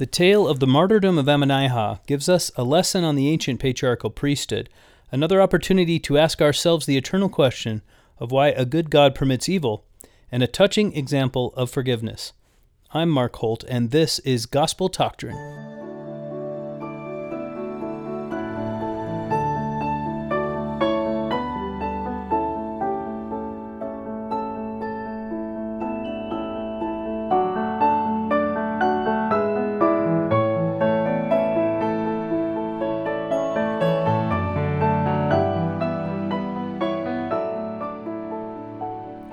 The tale of the martyrdom of Ammonihah gives us a lesson on the ancient patriarchal priesthood, another opportunity to ask ourselves the eternal question of why a good God permits evil, and a touching example of forgiveness. I'm Mark Holt, and this is Gospel Doctrine.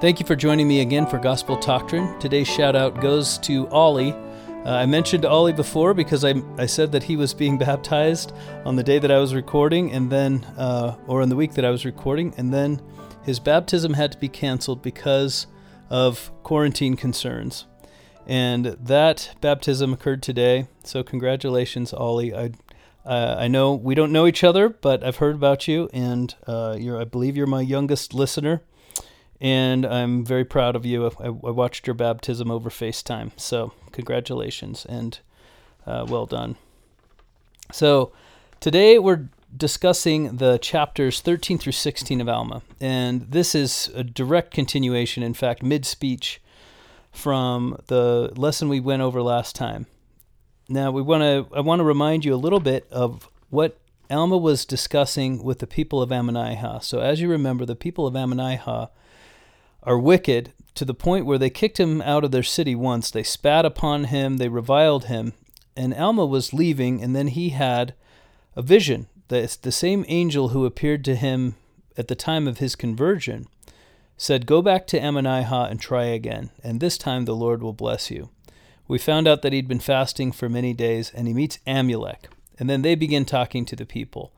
Thank you for joining me again for Gospel Doctrine. Today's shout out goes to Ollie. Uh, I mentioned Ollie before because I, I said that he was being baptized on the day that I was recording, and then, uh, or in the week that I was recording, and then his baptism had to be canceled because of quarantine concerns. And that baptism occurred today, so congratulations, Ollie. I, uh, I know we don't know each other, but I've heard about you, and uh, you're, I believe you're my youngest listener and I'm very proud of you. I, I, watched your baptism over FaceTime, so congratulations and uh, well done. So today we're discussing the chapters 13 through 16 of Alma, and this is a direct continuation, in fact, mid speech from the lesson we went over last time. Now we want to I want to remind you a little bit of what Alma was discussing with the people of Ammonihah. So as you remember, the people of Ammonihah are wicked to the point where they kicked him out of their city once. They spat upon him, they reviled him. And Alma was leaving, and then he had a vision. The, the same angel who appeared to him at the time of his conversion said, Go back to Ammonihah and try again, and this time the Lord will bless you. We found out that he'd been fasting for many days, and he meets Amulek. And then they begin talking to the people.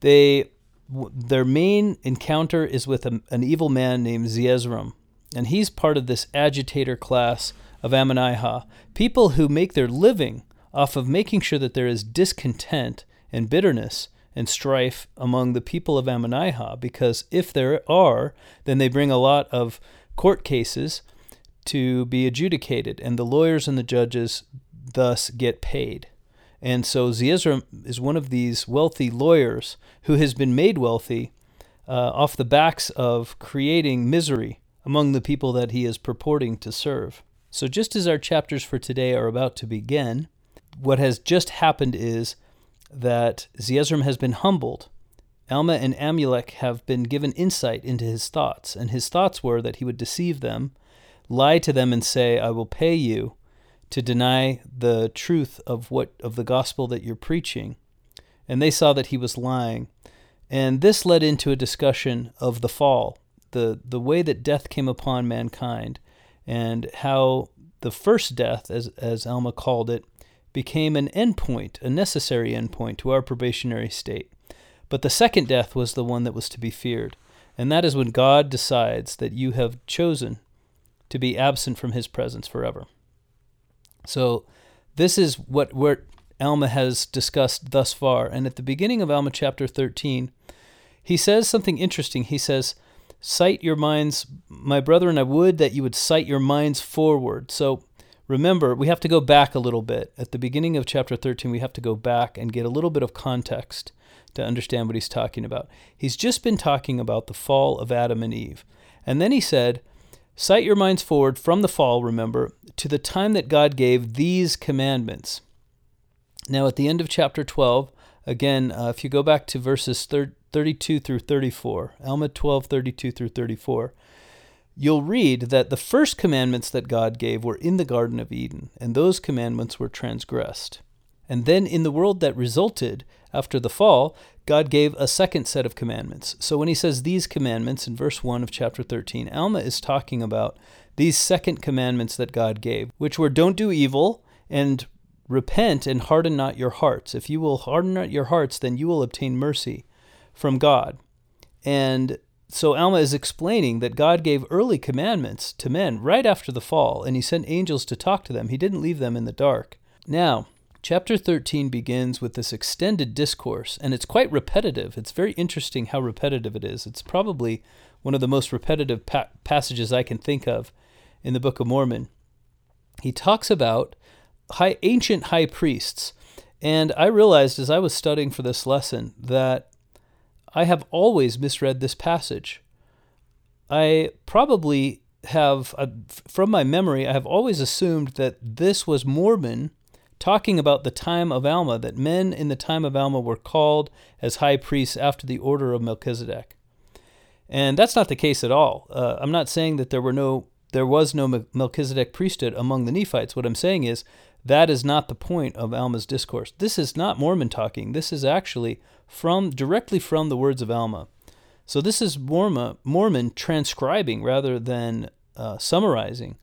They their main encounter is with a, an evil man named Zeezrom, and he's part of this agitator class of Ammonihah, people who make their living off of making sure that there is discontent and bitterness and strife among the people of Ammonihah, because if there are, then they bring a lot of court cases to be adjudicated, and the lawyers and the judges thus get paid. And so Zeezrom is one of these wealthy lawyers who has been made wealthy uh, off the backs of creating misery among the people that he is purporting to serve. So, just as our chapters for today are about to begin, what has just happened is that Zeezrom has been humbled. Alma and Amulek have been given insight into his thoughts, and his thoughts were that he would deceive them, lie to them, and say, I will pay you to deny the truth of what of the gospel that you're preaching. And they saw that he was lying. And this led into a discussion of the fall the the way that death came upon mankind and how the first death as as Alma called it became an endpoint a necessary endpoint to our probationary state. But the second death was the one that was to be feared. And that is when God decides that you have chosen to be absent from his presence forever so this is what what Alma has discussed thus far. And at the beginning of Alma chapter 13, he says something interesting. He says, Cite your minds, my brethren, I would that you would cite your minds forward. So remember, we have to go back a little bit. At the beginning of chapter 13, we have to go back and get a little bit of context to understand what he's talking about. He's just been talking about the fall of Adam and Eve. And then he said, Cite your minds forward from the fall, remember, to the time that God gave these commandments. Now, at the end of chapter 12, again, uh, if you go back to verses 32 through 34, Alma 12, 32 through 34, you'll read that the first commandments that God gave were in the Garden of Eden, and those commandments were transgressed. And then in the world that resulted after the fall, God gave a second set of commandments. So when he says these commandments in verse 1 of chapter 13, Alma is talking about these second commandments that God gave, which were don't do evil and repent and harden not your hearts. If you will harden not your hearts, then you will obtain mercy from God. And so Alma is explaining that God gave early commandments to men right after the fall, and he sent angels to talk to them. He didn't leave them in the dark. Now, Chapter 13 begins with this extended discourse, and it's quite repetitive. It's very interesting how repetitive it is. It's probably one of the most repetitive pa- passages I can think of in the Book of Mormon. He talks about high, ancient high priests. And I realized as I was studying for this lesson that I have always misread this passage. I probably have, uh, from my memory, I have always assumed that this was Mormon talking about the time of Alma, that men in the time of Alma were called as high priests after the order of Melchizedek. And that's not the case at all. Uh, I'm not saying that there were no there was no Melchizedek priesthood among the Nephites. What I'm saying is that is not the point of Alma's discourse. This is not Mormon talking. This is actually from directly from the words of Alma. So this is Mormon, Mormon transcribing rather than uh, summarizing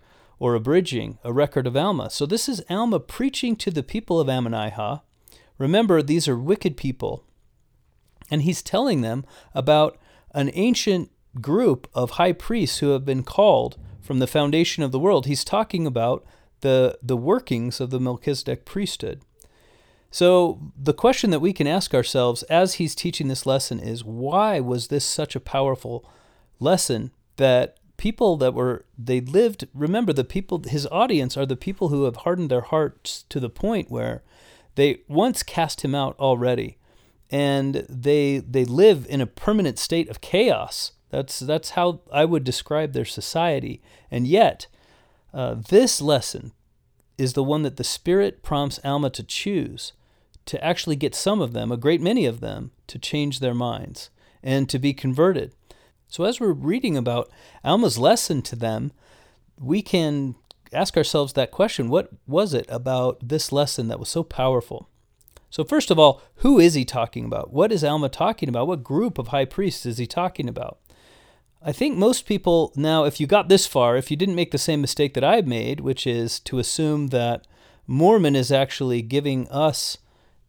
or abridging a record of Alma. So this is Alma preaching to the people of Ammonihah. Remember, these are wicked people. And he's telling them about an ancient group of high priests who have been called from the foundation of the world. He's talking about the, the workings of the Melchizedek priesthood. So, the question that we can ask ourselves as he's teaching this lesson is why was this such a powerful lesson that people that were they lived remember the people his audience are the people who have hardened their hearts to the point where they once cast him out already. And they they live in a permanent state of chaos. That's that's how I would describe their society. And yet uh, this lesson is the one that the spirit prompts Alma to choose to actually get some of them a great many of them to change their minds and to be converted so, as we're reading about Alma's lesson to them, we can ask ourselves that question what was it about this lesson that was so powerful? So, first of all, who is he talking about? What is Alma talking about? What group of high priests is he talking about? I think most people now, if you got this far, if you didn't make the same mistake that I've made, which is to assume that Mormon is actually giving us,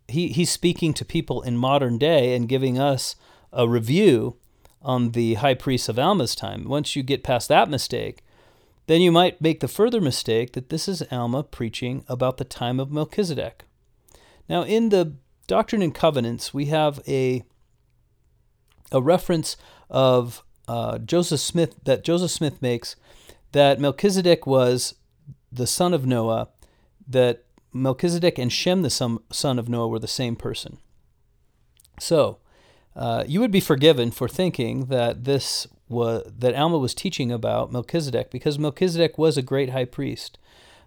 he, he's speaking to people in modern day and giving us a review on the high priest of Alma's time. Once you get past that mistake, then you might make the further mistake that this is Alma preaching about the time of Melchizedek. Now, in the Doctrine and Covenants, we have a a reference of uh, Joseph Smith that Joseph Smith makes that Melchizedek was the son of Noah, that Melchizedek and Shem, the son, son of Noah, were the same person. So, uh, you would be forgiven for thinking that this was that Alma was teaching about Melchizedek because Melchizedek was a great high priest.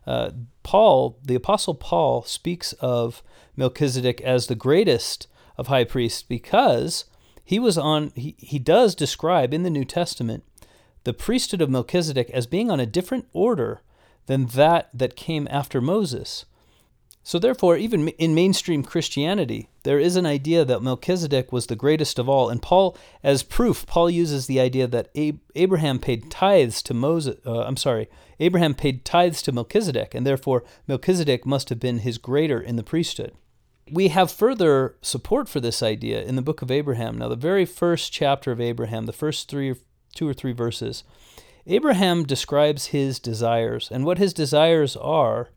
Uh, Paul, the apostle Paul, speaks of Melchizedek as the greatest of high priests because he was on. He, he does describe in the New Testament the priesthood of Melchizedek as being on a different order than that that came after Moses. So, therefore, even in mainstream Christianity, there is an idea that Melchizedek was the greatest of all. And Paul, as proof, Paul uses the idea that Abraham paid tithes to Moses. Uh, I'm sorry, Abraham paid tithes to Melchizedek, and therefore Melchizedek must have been his greater in the priesthood. We have further support for this idea in the book of Abraham. Now, the very first chapter of Abraham, the first three, two or three verses, Abraham describes his desires, and what his desires are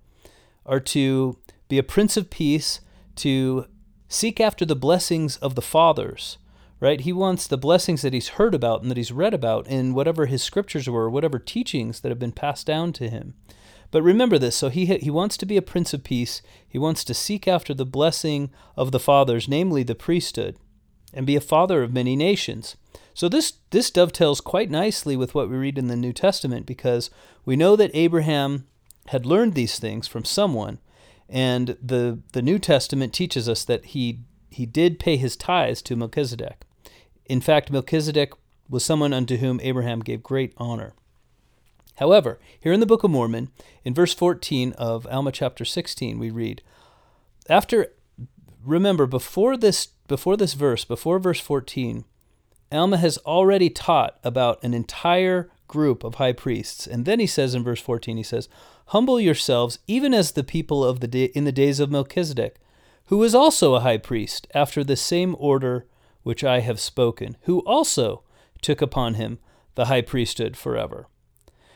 are to be a prince of peace, to seek after the blessings of the fathers, right? He wants the blessings that he's heard about and that he's read about in whatever his scriptures were, whatever teachings that have been passed down to him. But remember this so he, he wants to be a prince of peace. He wants to seek after the blessing of the fathers, namely the priesthood, and be a father of many nations. So this, this dovetails quite nicely with what we read in the New Testament because we know that Abraham had learned these things from someone, and the, the New Testament teaches us that he, he did pay his tithes to Melchizedek. In fact, Melchizedek was someone unto whom Abraham gave great honor. However, here in the Book of Mormon, in verse 14 of Alma chapter 16, we read, after remember before this before this verse, before verse 14, Alma has already taught about an entire group of high priests. And then he says in verse 14, he says, Humble yourselves, even as the people of the day, in the days of Melchizedek, who was also a high priest, after the same order which I have spoken, who also took upon him the high priesthood forever.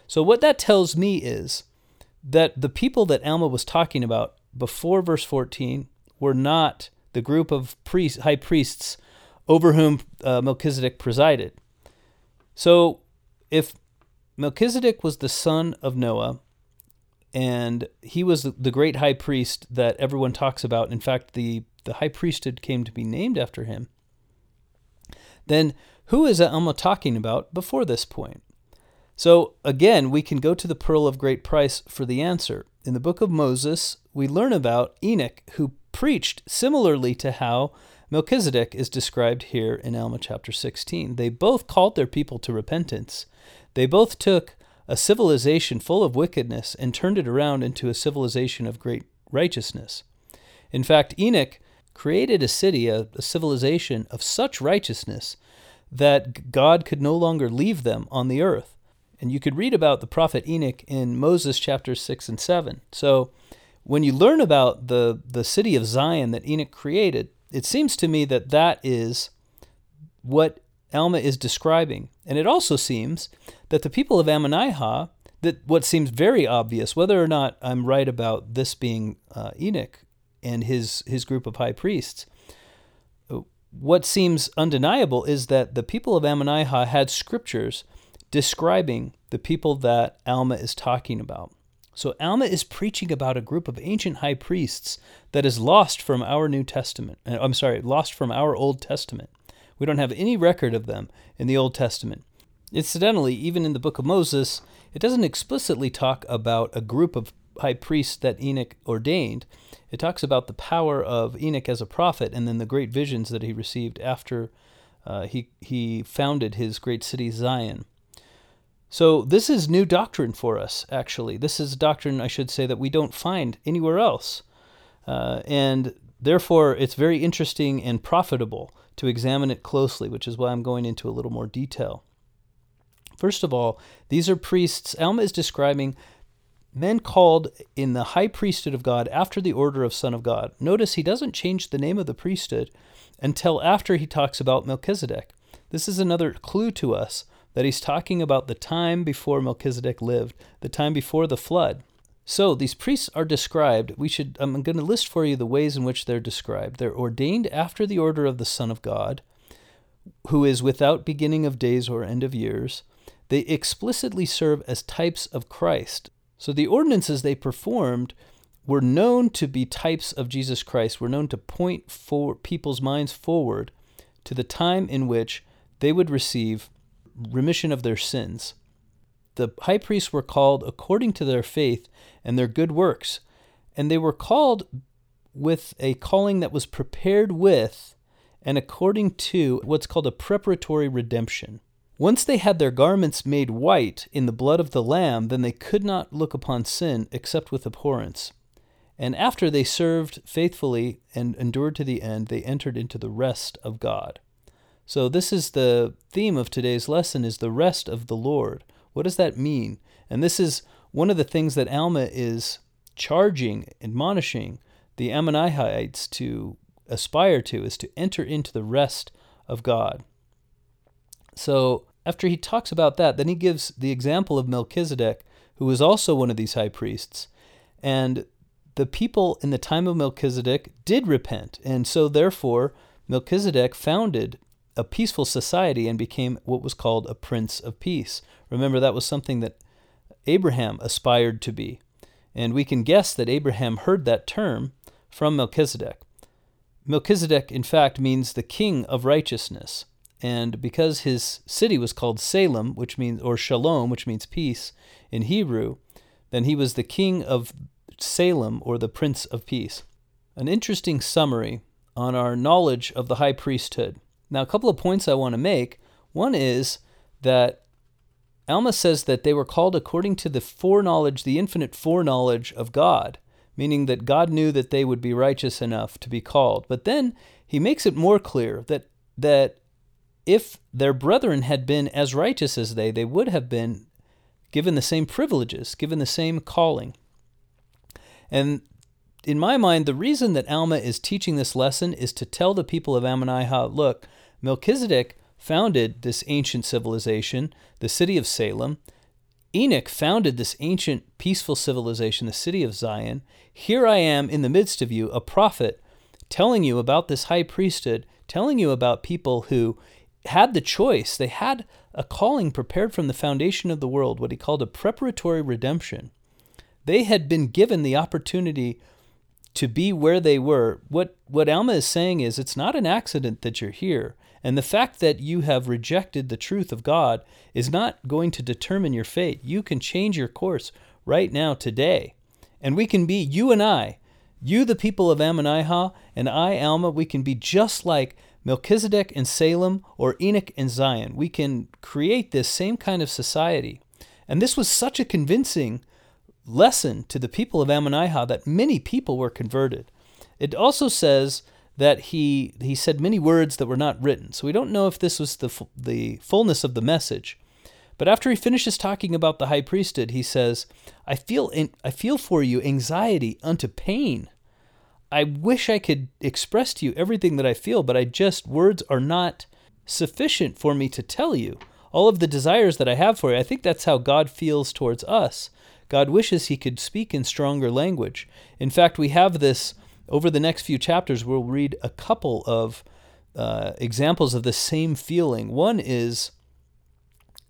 So, what that tells me is that the people that Alma was talking about before verse 14 were not the group of priests, high priests over whom uh, Melchizedek presided. So, if Melchizedek was the son of Noah, and he was the great high priest that everyone talks about. In fact, the, the high priesthood came to be named after him. Then, who is Alma talking about before this point? So, again, we can go to the pearl of great price for the answer. In the book of Moses, we learn about Enoch, who preached similarly to how Melchizedek is described here in Alma chapter 16. They both called their people to repentance. They both took a civilization full of wickedness and turned it around into a civilization of great righteousness. In fact, Enoch created a city, a, a civilization of such righteousness that God could no longer leave them on the earth. And you could read about the prophet Enoch in Moses chapters 6 and 7. So when you learn about the, the city of Zion that Enoch created, it seems to me that that is what Alma is describing. And it also seems that the people of Ammonihah, that what seems very obvious, whether or not I'm right about this being uh, Enoch and his, his group of high priests, what seems undeniable is that the people of Ammonihah had scriptures describing the people that Alma is talking about. So Alma is preaching about a group of ancient high priests that is lost from our New Testament. Uh, I'm sorry, lost from our Old Testament. We don't have any record of them in the Old Testament. Incidentally, even in the book of Moses, it doesn't explicitly talk about a group of high priests that Enoch ordained. It talks about the power of Enoch as a prophet and then the great visions that he received after uh, he, he founded his great city Zion. So, this is new doctrine for us, actually. This is doctrine, I should say, that we don't find anywhere else. Uh, and therefore, it's very interesting and profitable to examine it closely, which is why I'm going into a little more detail. First of all, these are priests. Alma is describing men called in the high priesthood of God after the order of Son of God. Notice he doesn't change the name of the priesthood until after he talks about Melchizedek. This is another clue to us that he's talking about the time before Melchizedek lived, the time before the flood. So these priests are described. We should I'm going to list for you the ways in which they're described. They're ordained after the order of the Son of God, who is without beginning of days or end of years. They explicitly serve as types of Christ. So the ordinances they performed were known to be types of Jesus Christ, were known to point for people's minds forward to the time in which they would receive remission of their sins. The high priests were called according to their faith and their good works, and they were called with a calling that was prepared with and according to what's called a preparatory redemption. Once they had their garments made white in the blood of the Lamb, then they could not look upon sin except with abhorrence. And after they served faithfully and endured to the end, they entered into the rest of God. So this is the theme of today's lesson is the rest of the Lord. What does that mean? And this is one of the things that Alma is charging, admonishing the Ammonihites to aspire to is to enter into the rest of God. So after he talks about that, then he gives the example of Melchizedek, who was also one of these high priests. And the people in the time of Melchizedek did repent. And so therefore, Melchizedek founded a peaceful society and became what was called a prince of peace. Remember, that was something that Abraham aspired to be. And we can guess that Abraham heard that term from Melchizedek. Melchizedek, in fact, means the king of righteousness. And because his city was called Salem, which means, or Shalom, which means peace in Hebrew, then he was the king of Salem, or the prince of peace. An interesting summary on our knowledge of the high priesthood. Now, a couple of points I want to make. One is that Alma says that they were called according to the foreknowledge, the infinite foreknowledge of God, meaning that God knew that they would be righteous enough to be called. But then he makes it more clear that that if their brethren had been as righteous as they, they would have been given the same privileges, given the same calling. And in my mind, the reason that Alma is teaching this lesson is to tell the people of Ammonihah, look, Melchizedek founded this ancient civilization, the city of Salem. Enoch founded this ancient peaceful civilization, the city of Zion. Here I am in the midst of you, a prophet, telling you about this high priesthood, telling you about people who had the choice. They had a calling prepared from the foundation of the world, what he called a preparatory redemption. They had been given the opportunity to be where they were. What what Alma is saying is it's not an accident that you're here. And the fact that you have rejected the truth of God is not going to determine your fate. You can change your course right now today. And we can be you and I, you the people of Ammonihah and I Alma, we can be just like Melchizedek in Salem or Enoch in Zion. We can create this same kind of society. And this was such a convincing lesson to the people of Ammonihah that many people were converted. It also says that he he said many words that were not written. So we don't know if this was the the fullness of the message. But after he finishes talking about the high priesthood, he says, "I feel in, I feel for you anxiety unto pain. I wish I could express to you everything that I feel, but I just words are not sufficient for me to tell you all of the desires that I have for you. I think that's how God feels towards us. God wishes he could speak in stronger language. In fact, we have this over the next few chapters. We'll read a couple of uh, examples of the same feeling. One is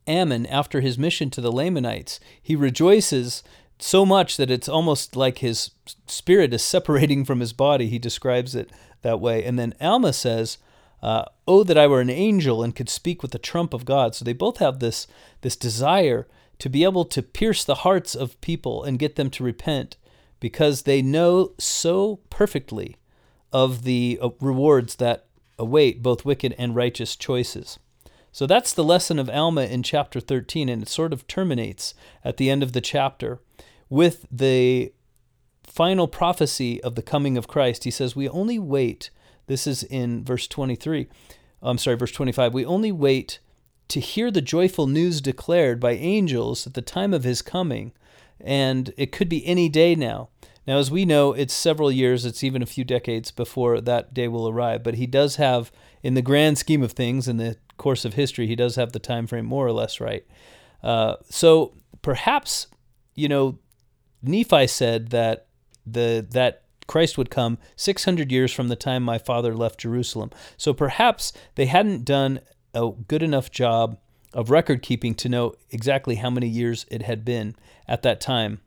Ammon, after his mission to the Lamanites, he rejoices so much that it's almost like his spirit is separating from his body. He describes it that way. And then Alma says, uh, "Oh, that I were an angel and could speak with the trump of God." So they both have this this desire to be able to pierce the hearts of people and get them to repent because they know so perfectly of the uh, rewards that await both wicked and righteous choices. So that's the lesson of Alma in chapter 13, and it sort of terminates at the end of the chapter with the final prophecy of the coming of Christ. He says, We only wait. This is in verse 23. I'm sorry, verse 25. We only wait to hear the joyful news declared by angels at the time of his coming, and it could be any day now. Now, as we know, it's several years, it's even a few decades before that day will arrive, but he does have, in the grand scheme of things, in the course of history, he does have the time frame more or less right. Uh, so perhaps, you know, Nephi said that the that Christ would come 600 years from the time my father left Jerusalem. So perhaps they hadn't done a good enough job of record keeping to know exactly how many years it had been at that time.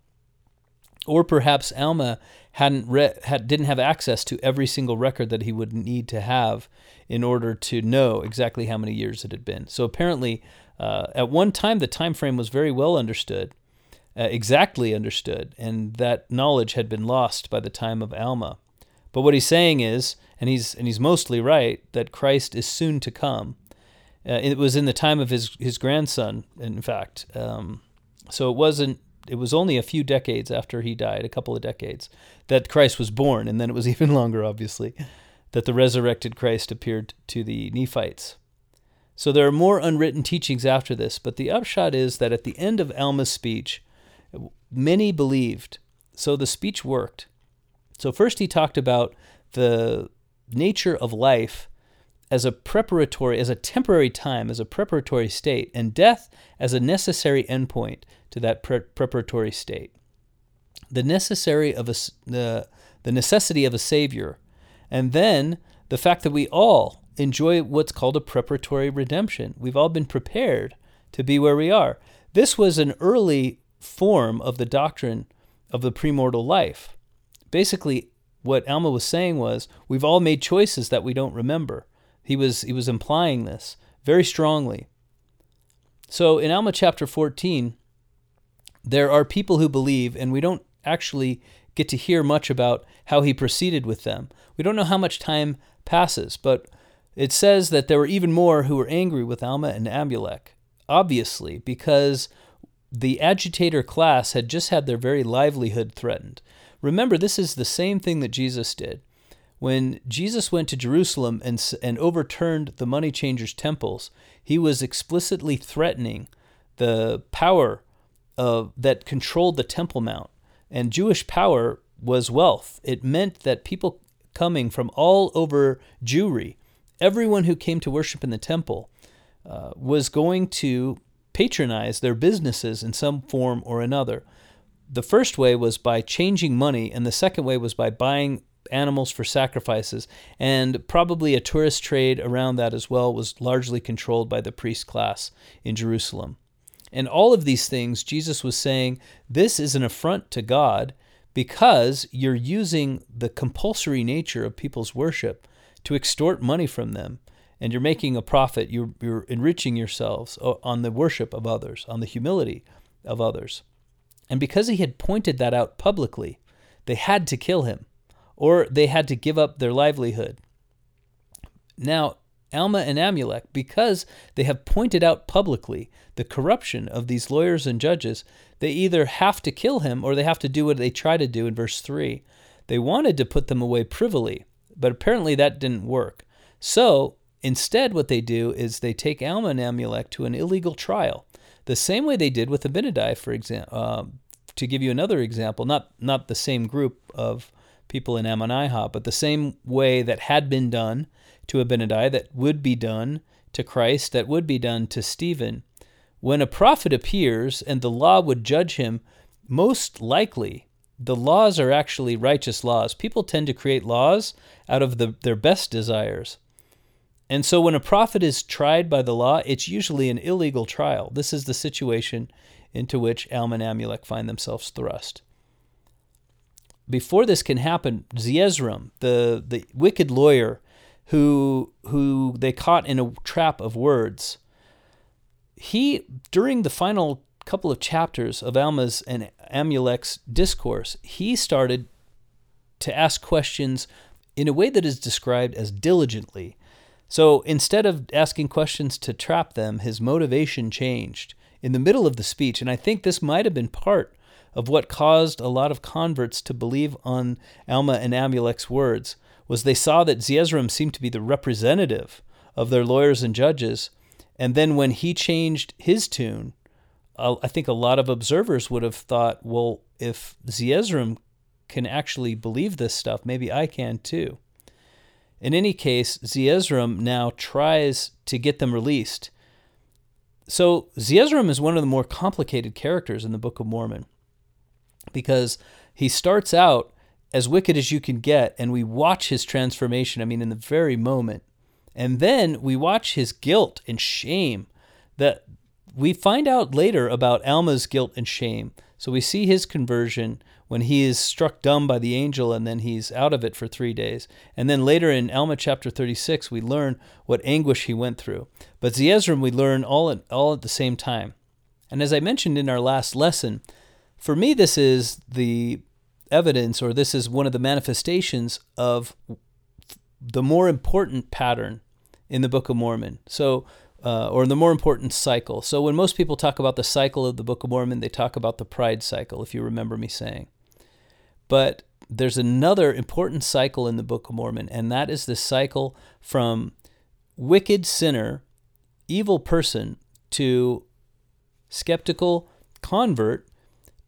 Or perhaps Alma hadn't re- had, didn't have access to every single record that he would need to have in order to know exactly how many years it had been. So apparently, uh, at one time, the time frame was very well understood, uh, exactly understood, and that knowledge had been lost by the time of Alma. But what he's saying is, and he's and he's mostly right, that Christ is soon to come, uh, it was in the time of his his grandson, in fact. Um, so it wasn't. It was only a few decades after he died, a couple of decades, that Christ was born, and then it was even longer, obviously, that the resurrected Christ appeared to the Nephites. So there are more unwritten teachings after this, but the upshot is that at the end of Alma's speech, many believed. So the speech worked. So first he talked about the nature of life as a preparatory, as a temporary time, as a preparatory state, and death as a necessary endpoint to that pre- preparatory state. The necessary of a, the, the necessity of a savior, and then the fact that we all enjoy what's called a preparatory redemption. We've all been prepared to be where we are. This was an early form of the doctrine of the premortal life. Basically, what Alma was saying was we've all made choices that we don't remember. He was he was implying this very strongly. So in Alma chapter 14, there are people who believe, and we don't actually get to hear much about how he proceeded with them. We don't know how much time passes, but it says that there were even more who were angry with Alma and Amulek, obviously, because the agitator class had just had their very livelihood threatened. Remember, this is the same thing that Jesus did. When Jesus went to Jerusalem and, and overturned the money changers' temples, he was explicitly threatening the power of, that controlled the Temple Mount. And Jewish power was wealth. It meant that people coming from all over Jewry, everyone who came to worship in the temple, uh, was going to patronize their businesses in some form or another. The first way was by changing money, and the second way was by buying animals for sacrifices, and probably a tourist trade around that as well was largely controlled by the priest class in Jerusalem. And all of these things, Jesus was saying, this is an affront to God because you're using the compulsory nature of people's worship to extort money from them. And you're making a profit. You're, you're enriching yourselves uh, on the worship of others, on the humility of others. And because he had pointed that out publicly, they had to kill him, or they had to give up their livelihood. Now, Alma and Amulek, because they have pointed out publicly the corruption of these lawyers and judges, they either have to kill him or they have to do what they try to do in verse 3. They wanted to put them away privily, but apparently that didn't work. So instead, what they do is they take Alma and Amulek to an illegal trial, the same way they did with Abinadi, for example. Uh, to give you another example, not not the same group of people in Ammonihah, but the same way that had been done to Abinadi, that would be done to Christ, that would be done to Stephen. When a prophet appears and the law would judge him, most likely the laws are actually righteous laws. People tend to create laws out of the, their best desires. And so when a prophet is tried by the law, it's usually an illegal trial. This is the situation into which Alma and Amulek find themselves thrust. Before this can happen, Zeezrom, the, the wicked lawyer who, who they caught in a trap of words, he, during the final couple of chapters of Alma's and Amulek's discourse, he started to ask questions in a way that is described as diligently. So instead of asking questions to trap them, his motivation changed in the middle of the speech. And I think this might have been part of what caused a lot of converts to believe on Alma and Amulek's words was they saw that Zeezrom seemed to be the representative of their lawyers and judges and then when he changed his tune, I think a lot of observers would have thought, well, if Zeezrom can actually believe this stuff, maybe I can too. In any case, Zeezrom now tries to get them released. So Zeezrom is one of the more complicated characters in the Book of Mormon because he starts out as wicked as you can get, and we watch his transformation. I mean, in the very moment and then we watch his guilt and shame that we find out later about Alma's guilt and shame. So we see his conversion when he is struck dumb by the angel and then he's out of it for three days. And then later in Alma chapter 36, we learn what anguish he went through. But Zeezrom, we learn all at, all at the same time. And as I mentioned in our last lesson, for me, this is the evidence or this is one of the manifestations of the more important pattern in the Book of Mormon. So, uh, or the more important cycle. So, when most people talk about the cycle of the Book of Mormon, they talk about the pride cycle, if you remember me saying. But there's another important cycle in the Book of Mormon, and that is the cycle from wicked sinner, evil person, to skeptical convert,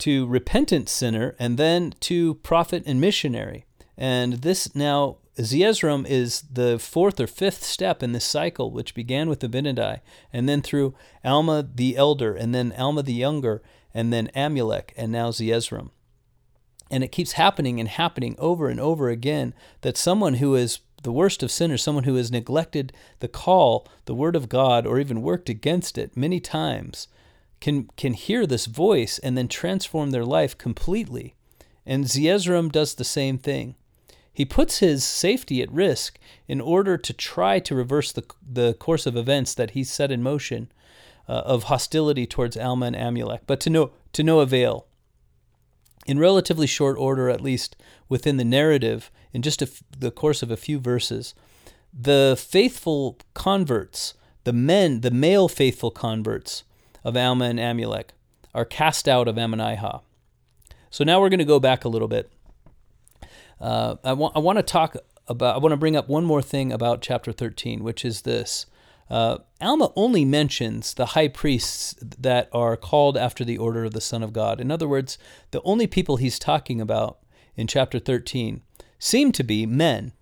to repentant sinner, and then to prophet and missionary. And this now Zeezrom is the fourth or fifth step in this cycle, which began with Abinadi, and then through Alma the elder, and then Alma the younger, and then Amulek, and now Zeezrom. And it keeps happening and happening over and over again that someone who is the worst of sinners, someone who has neglected the call, the word of God, or even worked against it many times, can, can hear this voice and then transform their life completely. And Zeezrom does the same thing. He puts his safety at risk in order to try to reverse the, the course of events that he's set in motion uh, of hostility towards Alma and Amulek, but to no, to no avail. In relatively short order, at least within the narrative, in just the course of a few verses, the faithful converts, the men, the male faithful converts of Alma and Amulek, are cast out of Ammonihah. So now we're going to go back a little bit uh, I want I want to talk about I want to bring up one more thing about chapter 13, which is this. Uh, Alma only mentions the high priests that are called after the order of the Son of God. In other words, the only people he's talking about in chapter 13 seem to be men.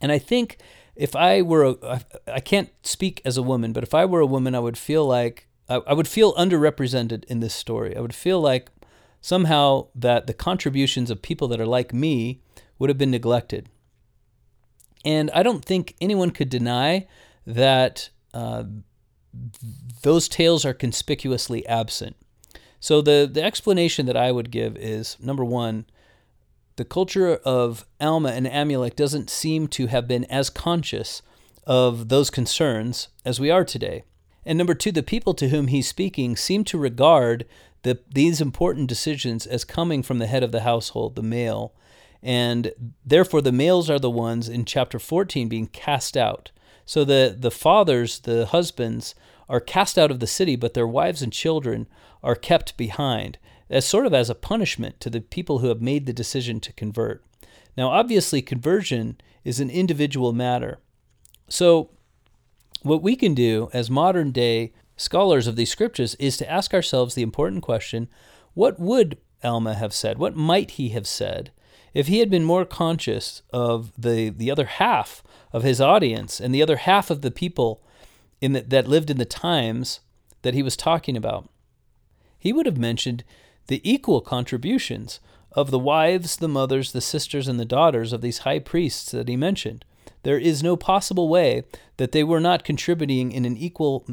And I think if I were a, I can't speak as a woman, but if I were a woman, I would feel like I, I would feel underrepresented in this story. I would feel like somehow that the contributions of people that are like me would have been neglected. And I don't think anyone could deny that uh, those tales are conspicuously absent. So the, the explanation that I would give is number one, the culture of Alma and Amulek doesn't seem to have been as conscious of those concerns as we are today. And number two, the people to whom he's speaking seem to regard the, these important decisions as coming from the head of the household, the male. And therefore, the males are the ones in chapter 14 being cast out. So the, the fathers, the husbands, are cast out of the city, but their wives and children are kept behind, as sort of as a punishment to the people who have made the decision to convert. Now, obviously, conversion is an individual matter. So, what we can do as modern day scholars of these scriptures is to ask ourselves the important question what would Alma have said? What might he have said if he had been more conscious of the, the other half of his audience and the other half of the people in the, that lived in the times that he was talking about? He would have mentioned the equal contributions of the wives, the mothers, the sisters, and the daughters of these high priests that he mentioned. There is no possible way that they were not contributing in an equal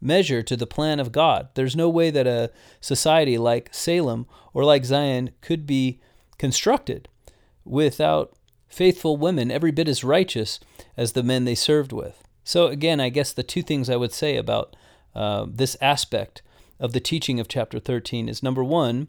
measure to the plan of God. There's no way that a society like Salem or like Zion could be constructed without faithful women every bit as righteous as the men they served with. So, again, I guess the two things I would say about uh, this aspect of the teaching of chapter 13 is number one,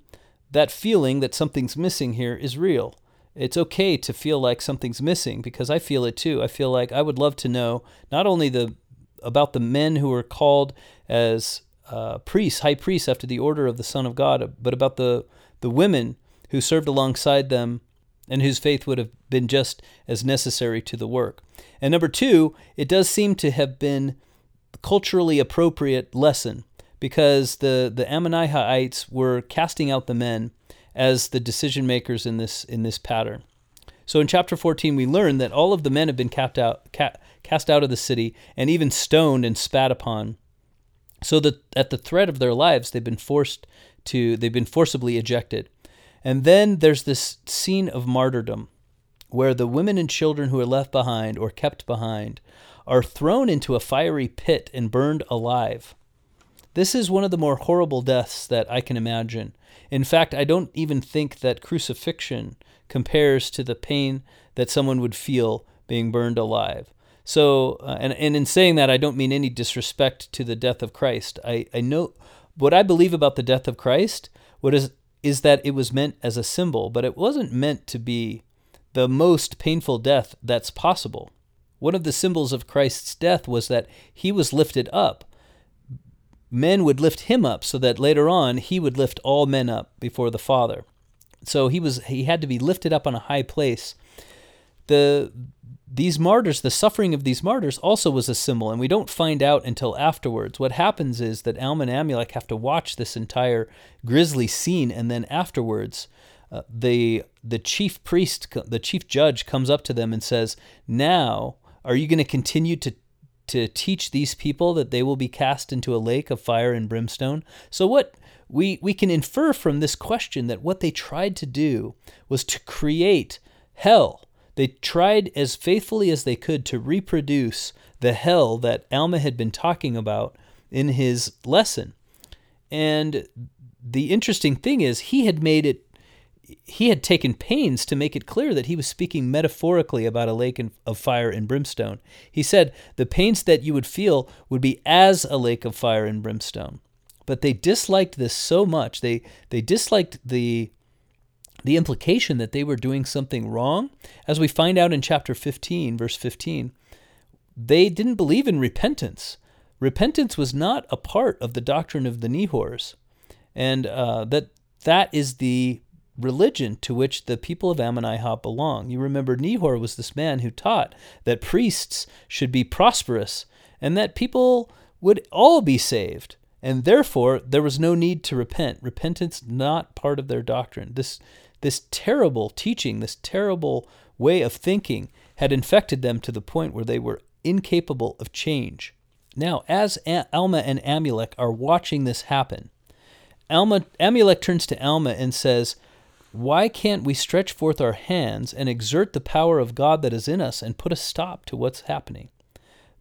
that feeling that something's missing here is real. It's okay to feel like something's missing because I feel it too. I feel like I would love to know not only the about the men who were called as uh, priests, high priests after the order of the Son of God, but about the the women who served alongside them and whose faith would have been just as necessary to the work. And number two, it does seem to have been culturally appropriate lesson because the, the Ammonites were casting out the men as the decision makers in this in this pattern. So in chapter 14 we learn that all of the men have been cast out ca- cast out of the city and even stoned and spat upon. So that at the threat of their lives they've been forced to they've been forcibly ejected. And then there's this scene of martyrdom where the women and children who are left behind or kept behind are thrown into a fiery pit and burned alive. This is one of the more horrible deaths that I can imagine. In fact, I don't even think that crucifixion compares to the pain that someone would feel being burned alive. So, uh, and, and in saying that, I don't mean any disrespect to the death of Christ. I, I know what I believe about the death of Christ what is, is that it was meant as a symbol, but it wasn't meant to be the most painful death that's possible. One of the symbols of Christ's death was that he was lifted up men would lift him up so that later on he would lift all men up before the Father. So he was he had to be lifted up on a high place. The these martyrs, the suffering of these martyrs also was a symbol, and we don't find out until afterwards. What happens is that Alma and Amulek have to watch this entire grisly scene, and then afterwards, uh, the the chief priest, the chief judge, comes up to them and says, "Now, are you going to continue to to teach these people that they will be cast into a lake of fire and brimstone. So what we we can infer from this question that what they tried to do was to create hell. They tried as faithfully as they could to reproduce the hell that Alma had been talking about in his lesson. And the interesting thing is he had made it he had taken pains to make it clear that he was speaking metaphorically about a lake of fire and brimstone. He said, The pains that you would feel would be as a lake of fire and brimstone. But they disliked this so much. They, they disliked the, the implication that they were doing something wrong. As we find out in chapter 15, verse 15, they didn't believe in repentance. Repentance was not a part of the doctrine of the Nehors. And uh, that that is the religion to which the people of Ammonihah belong. You remember Nehor was this man who taught that priests should be prosperous and that people would all be saved. And therefore, there was no need to repent. Repentance not part of their doctrine. This this terrible teaching, this terrible way of thinking had infected them to the point where they were incapable of change. Now, as Alma and Amulek are watching this happen, Alma, Amulek turns to Alma and says, why can't we stretch forth our hands and exert the power of God that is in us and put a stop to what's happening?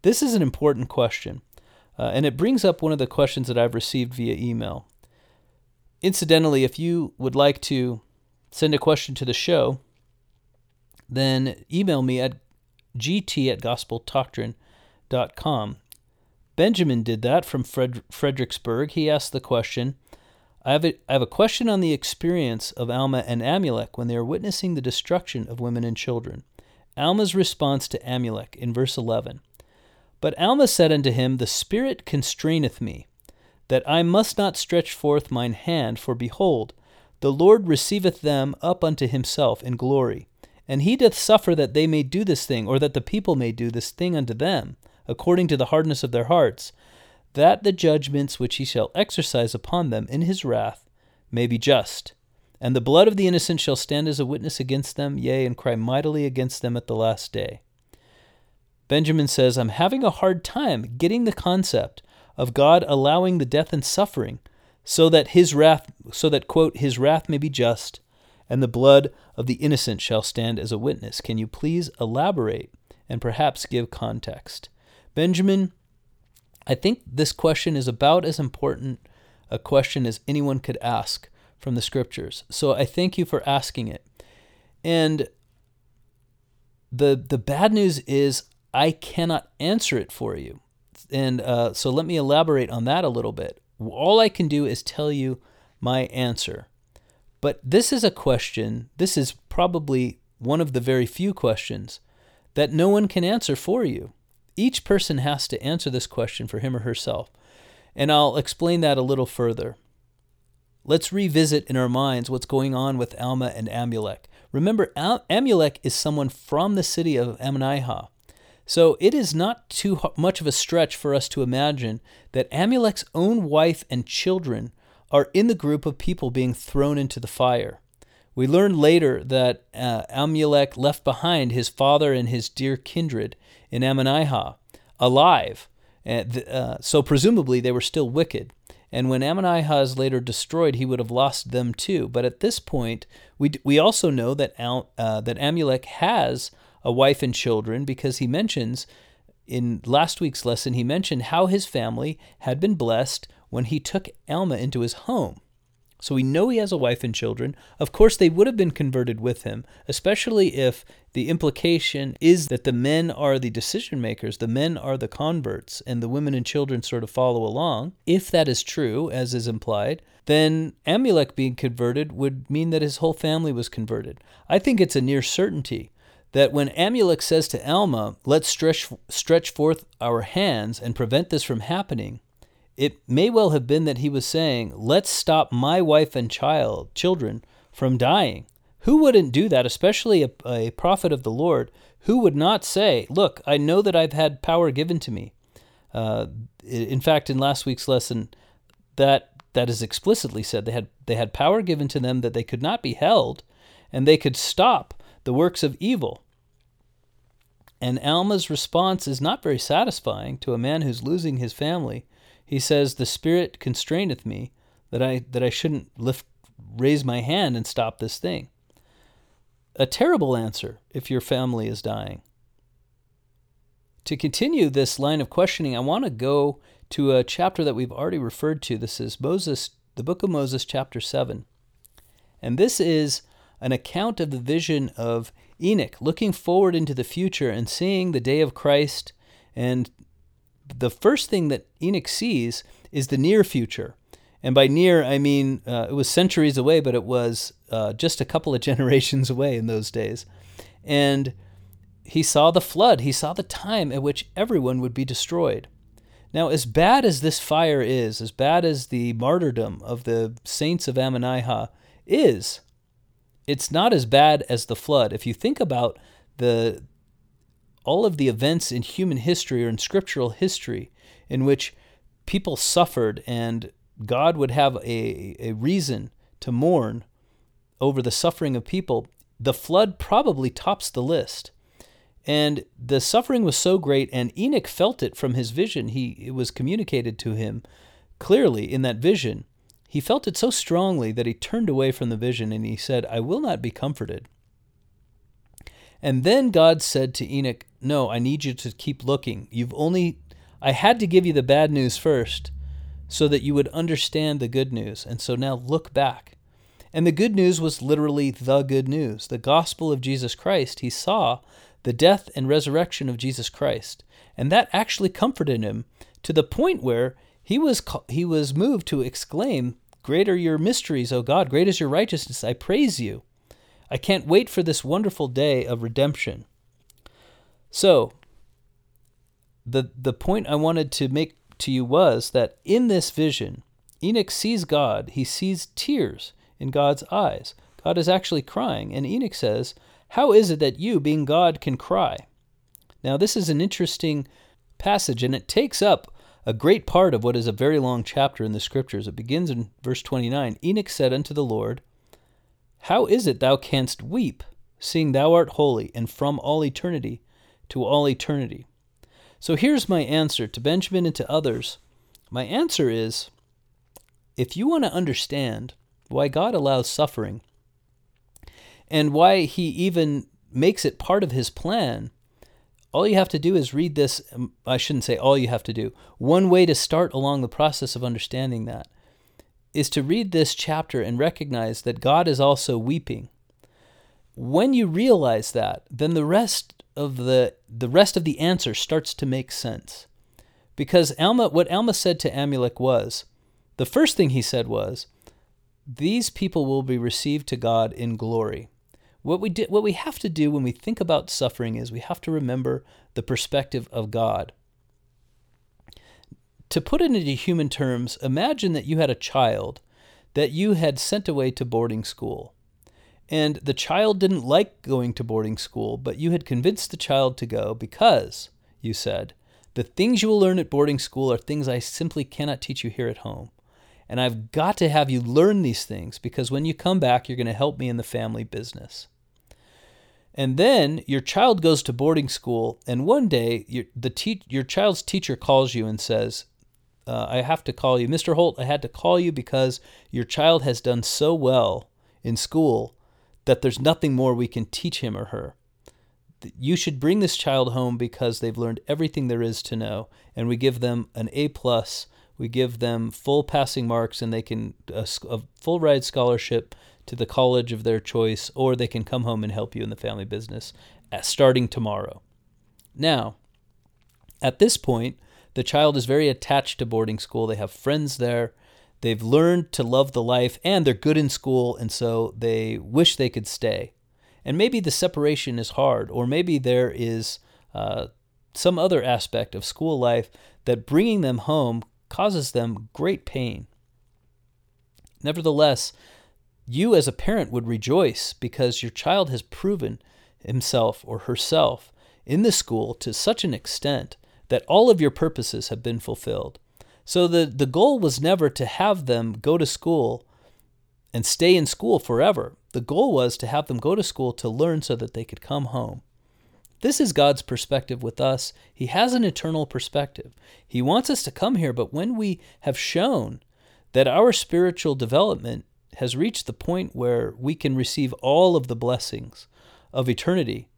This is an important question. Uh, and it brings up one of the questions that I've received via email. Incidentally, if you would like to send a question to the show, then email me at gt at gospeldoctrine.com. Benjamin did that from Fred- Fredericksburg. He asked the question I have, a, I have a question on the experience of Alma and Amulek when they are witnessing the destruction of women and children. Alma's response to Amulek in verse 11 But Alma said unto him, The Spirit constraineth me, that I must not stretch forth mine hand, for behold, the Lord receiveth them up unto himself in glory. And he doth suffer that they may do this thing, or that the people may do this thing unto them, according to the hardness of their hearts, that the judgments which he shall exercise upon them in his wrath may be just. And the blood of the innocent shall stand as a witness against them, yea, and cry mightily against them at the last day. Benjamin says, I'm having a hard time getting the concept of God allowing the death and suffering so that his wrath so that quote his wrath may be just and the blood of the innocent shall stand as a witness. Can you please elaborate and perhaps give context? Benjamin, I think this question is about as important a question as anyone could ask from the scriptures. So I thank you for asking it. And the the bad news is I cannot answer it for you. And uh, so let me elaborate on that a little bit. All I can do is tell you my answer. But this is a question, this is probably one of the very few questions that no one can answer for you. Each person has to answer this question for him or herself. And I'll explain that a little further. Let's revisit in our minds what's going on with Alma and Amulek. Remember, Am- Amulek is someone from the city of Ammonihah. So it is not too much of a stretch for us to imagine that Amulek's own wife and children are in the group of people being thrown into the fire. We learn later that uh, Amulek left behind his father and his dear kindred in Ammonihah alive. And, uh, so presumably they were still wicked. And when Ammonihah is later destroyed, he would have lost them too. But at this point, we, we also know that, Al, uh, that Amulek has a wife and children because he mentions in last week's lesson, he mentioned how his family had been blessed when he took Alma into his home. So we know he has a wife and children. Of course, they would have been converted with him, especially if the implication is that the men are the decision makers, the men are the converts, and the women and children sort of follow along. If that is true, as is implied, then Amulek being converted would mean that his whole family was converted. I think it's a near certainty that when Amulek says to Alma, Let's stretch, stretch forth our hands and prevent this from happening, it may well have been that he was saying, Let's stop my wife and child, children, from dying. Who wouldn't do that, especially a, a prophet of the Lord? Who would not say, Look, I know that I've had power given to me? Uh, in fact, in last week's lesson, that that is explicitly said they had they had power given to them that they could not be held, and they could stop the works of evil. And Alma's response is not very satisfying to a man who's losing his family he says, "The Spirit constraineth me that I that I shouldn't lift raise my hand and stop this thing." A terrible answer if your family is dying. To continue this line of questioning, I want to go to a chapter that we've already referred to. This is Moses, the book of Moses, chapter 7. And this is an account of the vision of Enoch looking forward into the future and seeing the day of Christ and the first thing that Enoch sees is the near future. And by near, I mean uh, it was centuries away, but it was uh, just a couple of generations away in those days. And he saw the flood, he saw the time at which everyone would be destroyed. Now, as bad as this fire is, as bad as the martyrdom of the saints of Ammonihah is, it's not as bad as the flood. If you think about the all of the events in human history or in scriptural history in which people suffered and God would have a, a reason to mourn over the suffering of people, the flood probably tops the list. And the suffering was so great, and Enoch felt it from his vision. He it was communicated to him clearly in that vision. He felt it so strongly that he turned away from the vision and he said, I will not be comforted. And then God said to Enoch, No, I need you to keep looking. You've only, I had to give you the bad news first so that you would understand the good news. And so now look back. And the good news was literally the good news, the gospel of Jesus Christ. He saw the death and resurrection of Jesus Christ, and that actually comforted him to the point where he was he was moved to exclaim, "Great are your mysteries, O God! Great is your righteousness! I praise you! I can't wait for this wonderful day of redemption." So, the the point I wanted to make to you was that in this vision, Enoch sees God. He sees tears in God's eyes. God is actually crying, and Enoch says, "How is it that you, being God, can cry?" Now, this is an interesting passage, and it takes up a great part of what is a very long chapter in the scriptures. It begins in verse 29 Enoch said unto the Lord, How is it thou canst weep, seeing thou art holy, and from all eternity to all eternity? So here's my answer to Benjamin and to others. My answer is if you want to understand why God allows suffering and why he even makes it part of his plan, all you have to do is read this. Um, I shouldn't say all you have to do. One way to start along the process of understanding that is to read this chapter and recognize that God is also weeping. When you realize that, then the rest of the the rest of the answer starts to make sense. Because Alma what Alma said to Amulek was, the first thing he said was, these people will be received to God in glory. What we, what we have to do when we think about suffering is we have to remember the perspective of God. To put it into human terms, imagine that you had a child that you had sent away to boarding school. And the child didn't like going to boarding school, but you had convinced the child to go because, you said, the things you will learn at boarding school are things I simply cannot teach you here at home. And I've got to have you learn these things because when you come back, you're going to help me in the family business. And then your child goes to boarding school, and one day your, the te- your child's teacher calls you and says, uh, I have to call you. Mr. Holt, I had to call you because your child has done so well in school that there's nothing more we can teach him or her. You should bring this child home because they've learned everything there is to know, and we give them an A plus we give them full passing marks and they can a, a full ride scholarship to the college of their choice, or they can come home and help you in the family business uh, starting tomorrow. Now, at this point, the child is very attached to boarding school. They have friends there. They've learned to love the life and they're good in school, and so they wish they could stay. And maybe the separation is hard, or maybe there is uh, some other aspect of school life that bringing them home causes them great pain. Nevertheless, you as a parent would rejoice because your child has proven himself or herself in the school to such an extent that all of your purposes have been fulfilled. So the, the goal was never to have them go to school and stay in school forever. The goal was to have them go to school to learn so that they could come home. This is God's perspective with us. He has an eternal perspective. He wants us to come here, but when we have shown that our spiritual development has reached the point where we can receive all of the blessings of eternity,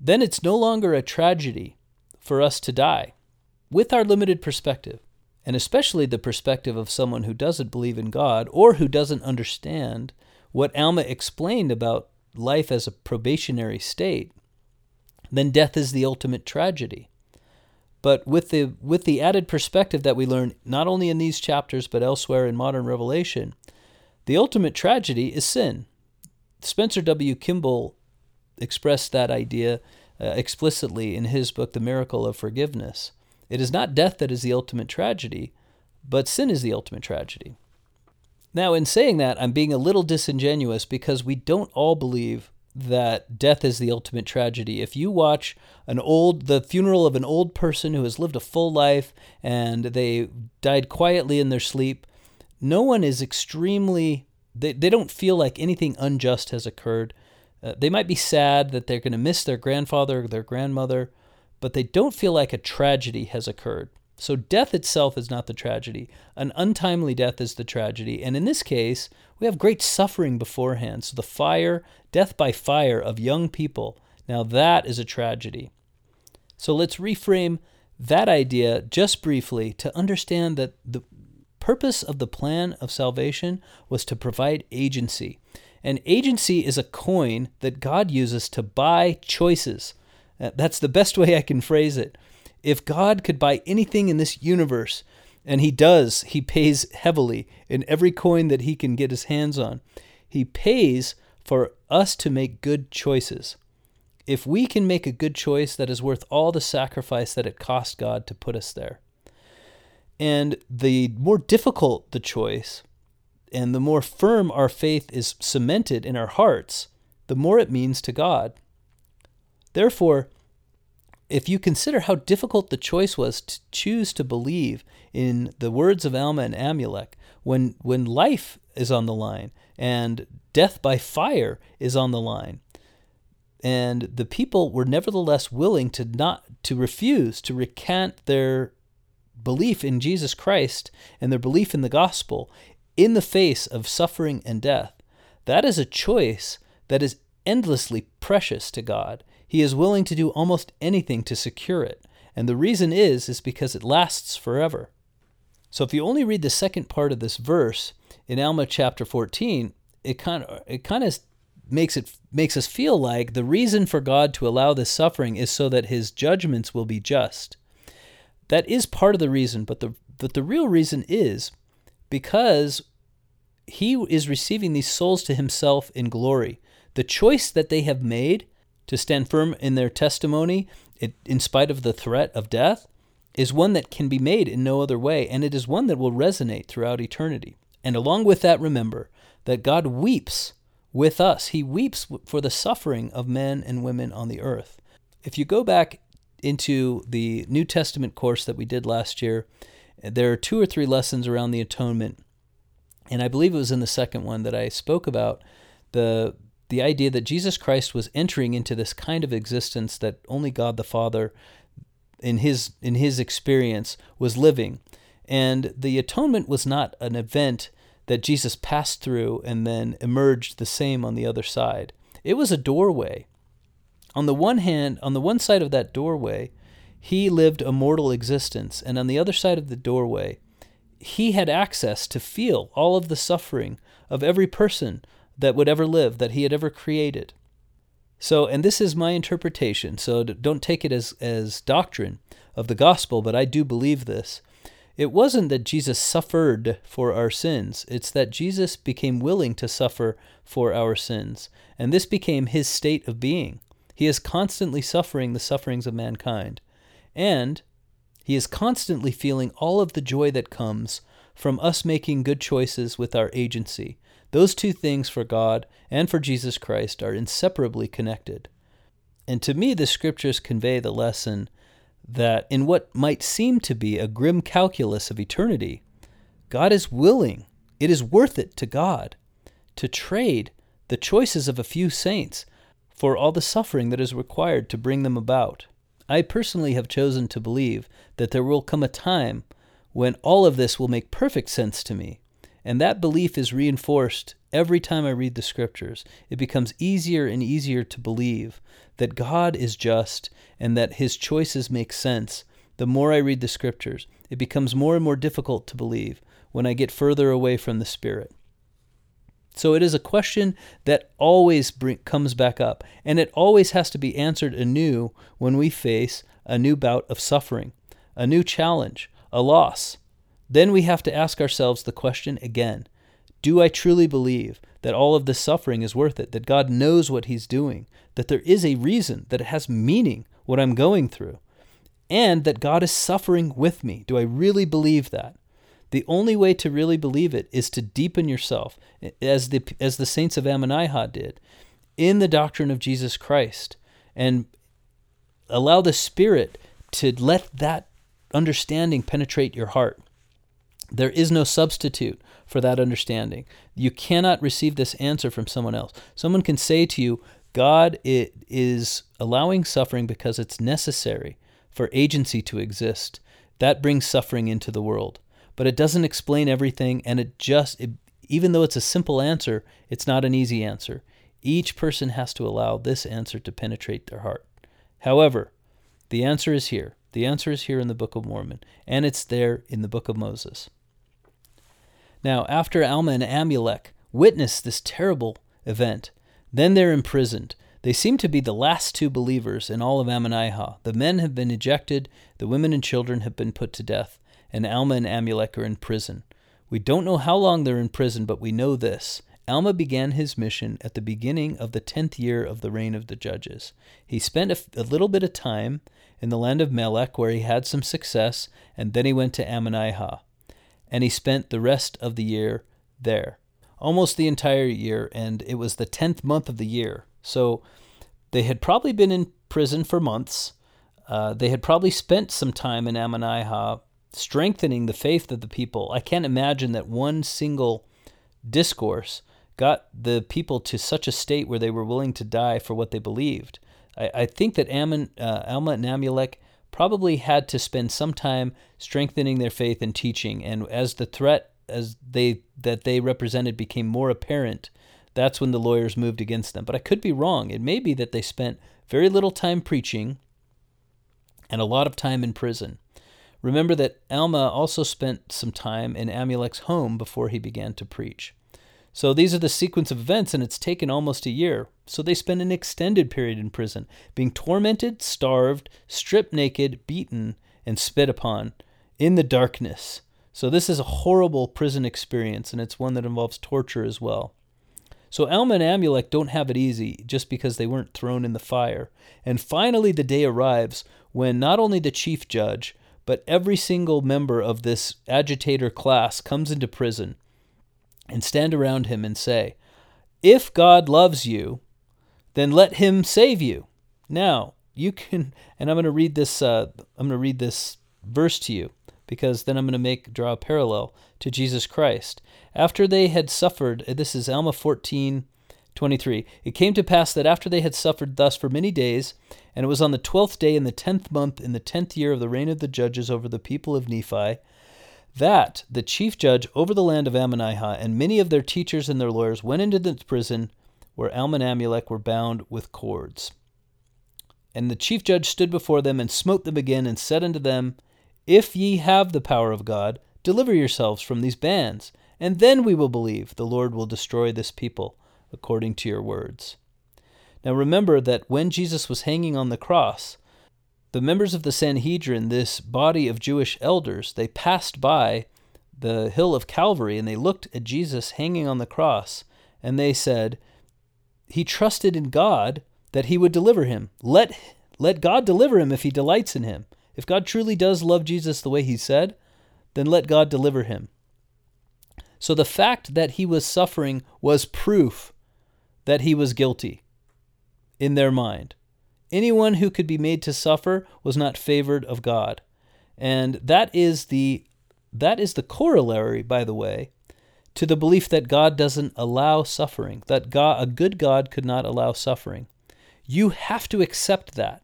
then it's no longer a tragedy for us to die with our limited perspective, and especially the perspective of someone who doesn't believe in God or who doesn't understand what Alma explained about life as a probationary state then death is the ultimate tragedy. But with the with the added perspective that we learn not only in these chapters but elsewhere in modern revelation, the ultimate tragedy is sin. Spencer W. Kimball expressed that idea uh, explicitly in his book The Miracle of Forgiveness. It is not death that is the ultimate tragedy, but sin is the ultimate tragedy. Now, in saying that, I'm being a little disingenuous because we don't all believe that death is the ultimate tragedy. If you watch an old the funeral of an old person who has lived a full life and they died quietly in their sleep, no one is extremely they, they don't feel like anything unjust has occurred. Uh, they might be sad that they're going to miss their grandfather or their grandmother, but they don't feel like a tragedy has occurred. So death itself is not the tragedy. An untimely death is the tragedy. And in this case, we have great suffering beforehand. So the fire, death by fire of young people, now that is a tragedy. So let's reframe that idea just briefly to understand that the purpose of the plan of salvation was to provide agency. And agency is a coin that God uses to buy choices. Uh, that's the best way I can phrase it. If God could buy anything in this universe, and He does, He pays heavily in every coin that He can get His hands on. He pays for us to make good choices. If we can make a good choice that is worth all the sacrifice that it cost God to put us there. And the more difficult the choice, and the more firm our faith is cemented in our hearts, the more it means to God. Therefore, if you consider how difficult the choice was to choose to believe in the words of Alma and Amulek, when, when life is on the line and death by fire is on the line, and the people were nevertheless willing to not to refuse to recant their belief in Jesus Christ and their belief in the gospel in the face of suffering and death, that is a choice that is endlessly precious to God. He is willing to do almost anything to secure it. And the reason is is because it lasts forever. So if you only read the second part of this verse in Alma chapter 14, it kind of it kind of makes it makes us feel like the reason for God to allow this suffering is so that his judgments will be just. That is part of the reason, but the but the real reason is because he is receiving these souls to himself in glory. The choice that they have made to stand firm in their testimony, in spite of the threat of death, is one that can be made in no other way, and it is one that will resonate throughout eternity. And along with that, remember that God weeps with us. He weeps for the suffering of men and women on the earth. If you go back into the New Testament course that we did last year, there are two or three lessons around the atonement. And I believe it was in the second one that I spoke about the the idea that Jesus Christ was entering into this kind of existence that only God the Father in his in his experience was living. And the atonement was not an event that Jesus passed through and then emerged the same on the other side. It was a doorway. On the one hand, on the one side of that doorway, he lived a mortal existence, and on the other side of the doorway, he had access to feel all of the suffering of every person that would ever live, that he had ever created. So, and this is my interpretation, so don't take it as, as doctrine of the gospel, but I do believe this. It wasn't that Jesus suffered for our sins, it's that Jesus became willing to suffer for our sins, and this became his state of being. He is constantly suffering the sufferings of mankind. And he is constantly feeling all of the joy that comes from us making good choices with our agency. Those two things for God and for Jesus Christ are inseparably connected. And to me, the scriptures convey the lesson that in what might seem to be a grim calculus of eternity, God is willing, it is worth it to God, to trade the choices of a few saints for all the suffering that is required to bring them about. I personally have chosen to believe that there will come a time when all of this will make perfect sense to me. And that belief is reinforced every time I read the scriptures. It becomes easier and easier to believe that God is just and that his choices make sense. The more I read the scriptures, it becomes more and more difficult to believe when I get further away from the Spirit. So it is a question that always bring, comes back up, and it always has to be answered anew when we face a new bout of suffering, a new challenge, a loss. Then we have to ask ourselves the question again Do I truly believe that all of this suffering is worth it, that God knows what He's doing, that there is a reason, that it has meaning, what I'm going through, and that God is suffering with me? Do I really believe that? The only way to really believe it is to deepen yourself, as the, as the saints of Ammonihah did, in the doctrine of Jesus Christ and allow the Spirit to let that understanding penetrate your heart. There is no substitute for that understanding. You cannot receive this answer from someone else. Someone can say to you, God is allowing suffering because it's necessary for agency to exist. That brings suffering into the world but it doesn't explain everything and it just it, even though it's a simple answer it's not an easy answer each person has to allow this answer to penetrate their heart however the answer is here The answer is here in the Book of Mormon, and it's there in the Book of Moses. Now, after Alma and Amulek witness this terrible event, then they're imprisoned. They seem to be the last two believers in all of Ammonihah. The men have been ejected, the women and children have been put to death, and Alma and Amulek are in prison. We don't know how long they're in prison, but we know this. Alma began his mission at the beginning of the tenth year of the reign of the judges. He spent a, a little bit of time in the land of Melech, where he had some success, and then he went to Ammonihah. And he spent the rest of the year there almost the entire year, and it was the 10th month of the year. So they had probably been in prison for months. Uh, they had probably spent some time in Ammonihah strengthening the faith of the people. I can't imagine that one single discourse got the people to such a state where they were willing to die for what they believed. I, I think that Ammon, uh, Alma and Amulek probably had to spend some time strengthening their faith and teaching. And as the threat as they that they represented became more apparent, that's when the lawyers moved against them. But I could be wrong. It may be that they spent very little time preaching and a lot of time in prison. Remember that Alma also spent some time in Amulek's home before he began to preach. So these are the sequence of events, and it's taken almost a year. So they spend an extended period in prison, being tormented, starved, stripped naked, beaten, and spit upon in the darkness. So this is a horrible prison experience, and it's one that involves torture as well. So Alma and Amulek don't have it easy just because they weren't thrown in the fire. And finally, the day arrives when not only the chief judge, but every single member of this agitator class comes into prison and stand around him and say, If God loves you, then let him save you. Now, you can, and I'm going to read this, uh, I'm going to read this verse to you because then I'm going to make draw a parallel to Jesus Christ. After they had suffered, uh, this is Alma 14, 23. It came to pass that after they had suffered thus for many days, and it was on the twelfth day in the tenth month in the tenth year of the reign of the judges over the people of Nephi, that the chief judge over the land of Ammonihah and many of their teachers and their lawyers went into the prison where Alma and Amulek were bound with cords. And the chief judge stood before them and smote them again and said unto them, if ye have the power of God, deliver yourselves from these bands, and then we will believe the Lord will destroy this people according to your words. Now remember that when Jesus was hanging on the cross, the members of the Sanhedrin, this body of Jewish elders, they passed by the hill of Calvary and they looked at Jesus hanging on the cross and they said, He trusted in God that he would deliver him. Let, let God deliver him if he delights in him. If God truly does love Jesus the way he said, then let God deliver him. So the fact that he was suffering was proof that he was guilty in their mind. Anyone who could be made to suffer was not favored of God. And that is the that is the corollary, by the way, to the belief that God doesn't allow suffering, that God, a good God could not allow suffering. You have to accept that.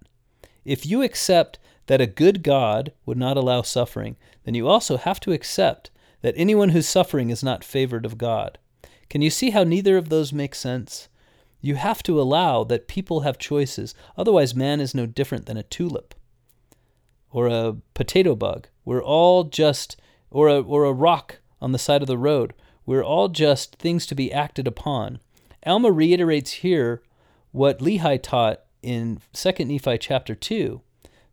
If you accept that a good God would not allow suffering, then you also have to accept that anyone who's suffering is not favored of God. Can you see how neither of those make sense? You have to allow that people have choices, otherwise, man is no different than a tulip or a potato bug. We're all just, or a, or a rock on the side of the road. We're all just things to be acted upon. Alma reiterates here what Lehi taught in 2 Nephi chapter 2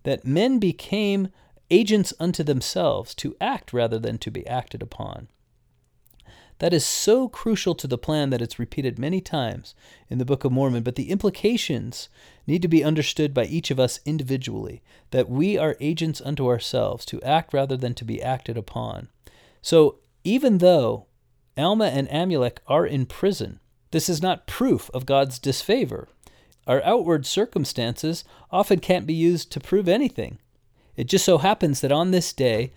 that men became agents unto themselves to act rather than to be acted upon. That is so crucial to the plan that it's repeated many times in the Book of Mormon, but the implications need to be understood by each of us individually that we are agents unto ourselves to act rather than to be acted upon. So, even though Alma and Amulek are in prison, this is not proof of God's disfavor. Our outward circumstances often can't be used to prove anything. It just so happens that on this day,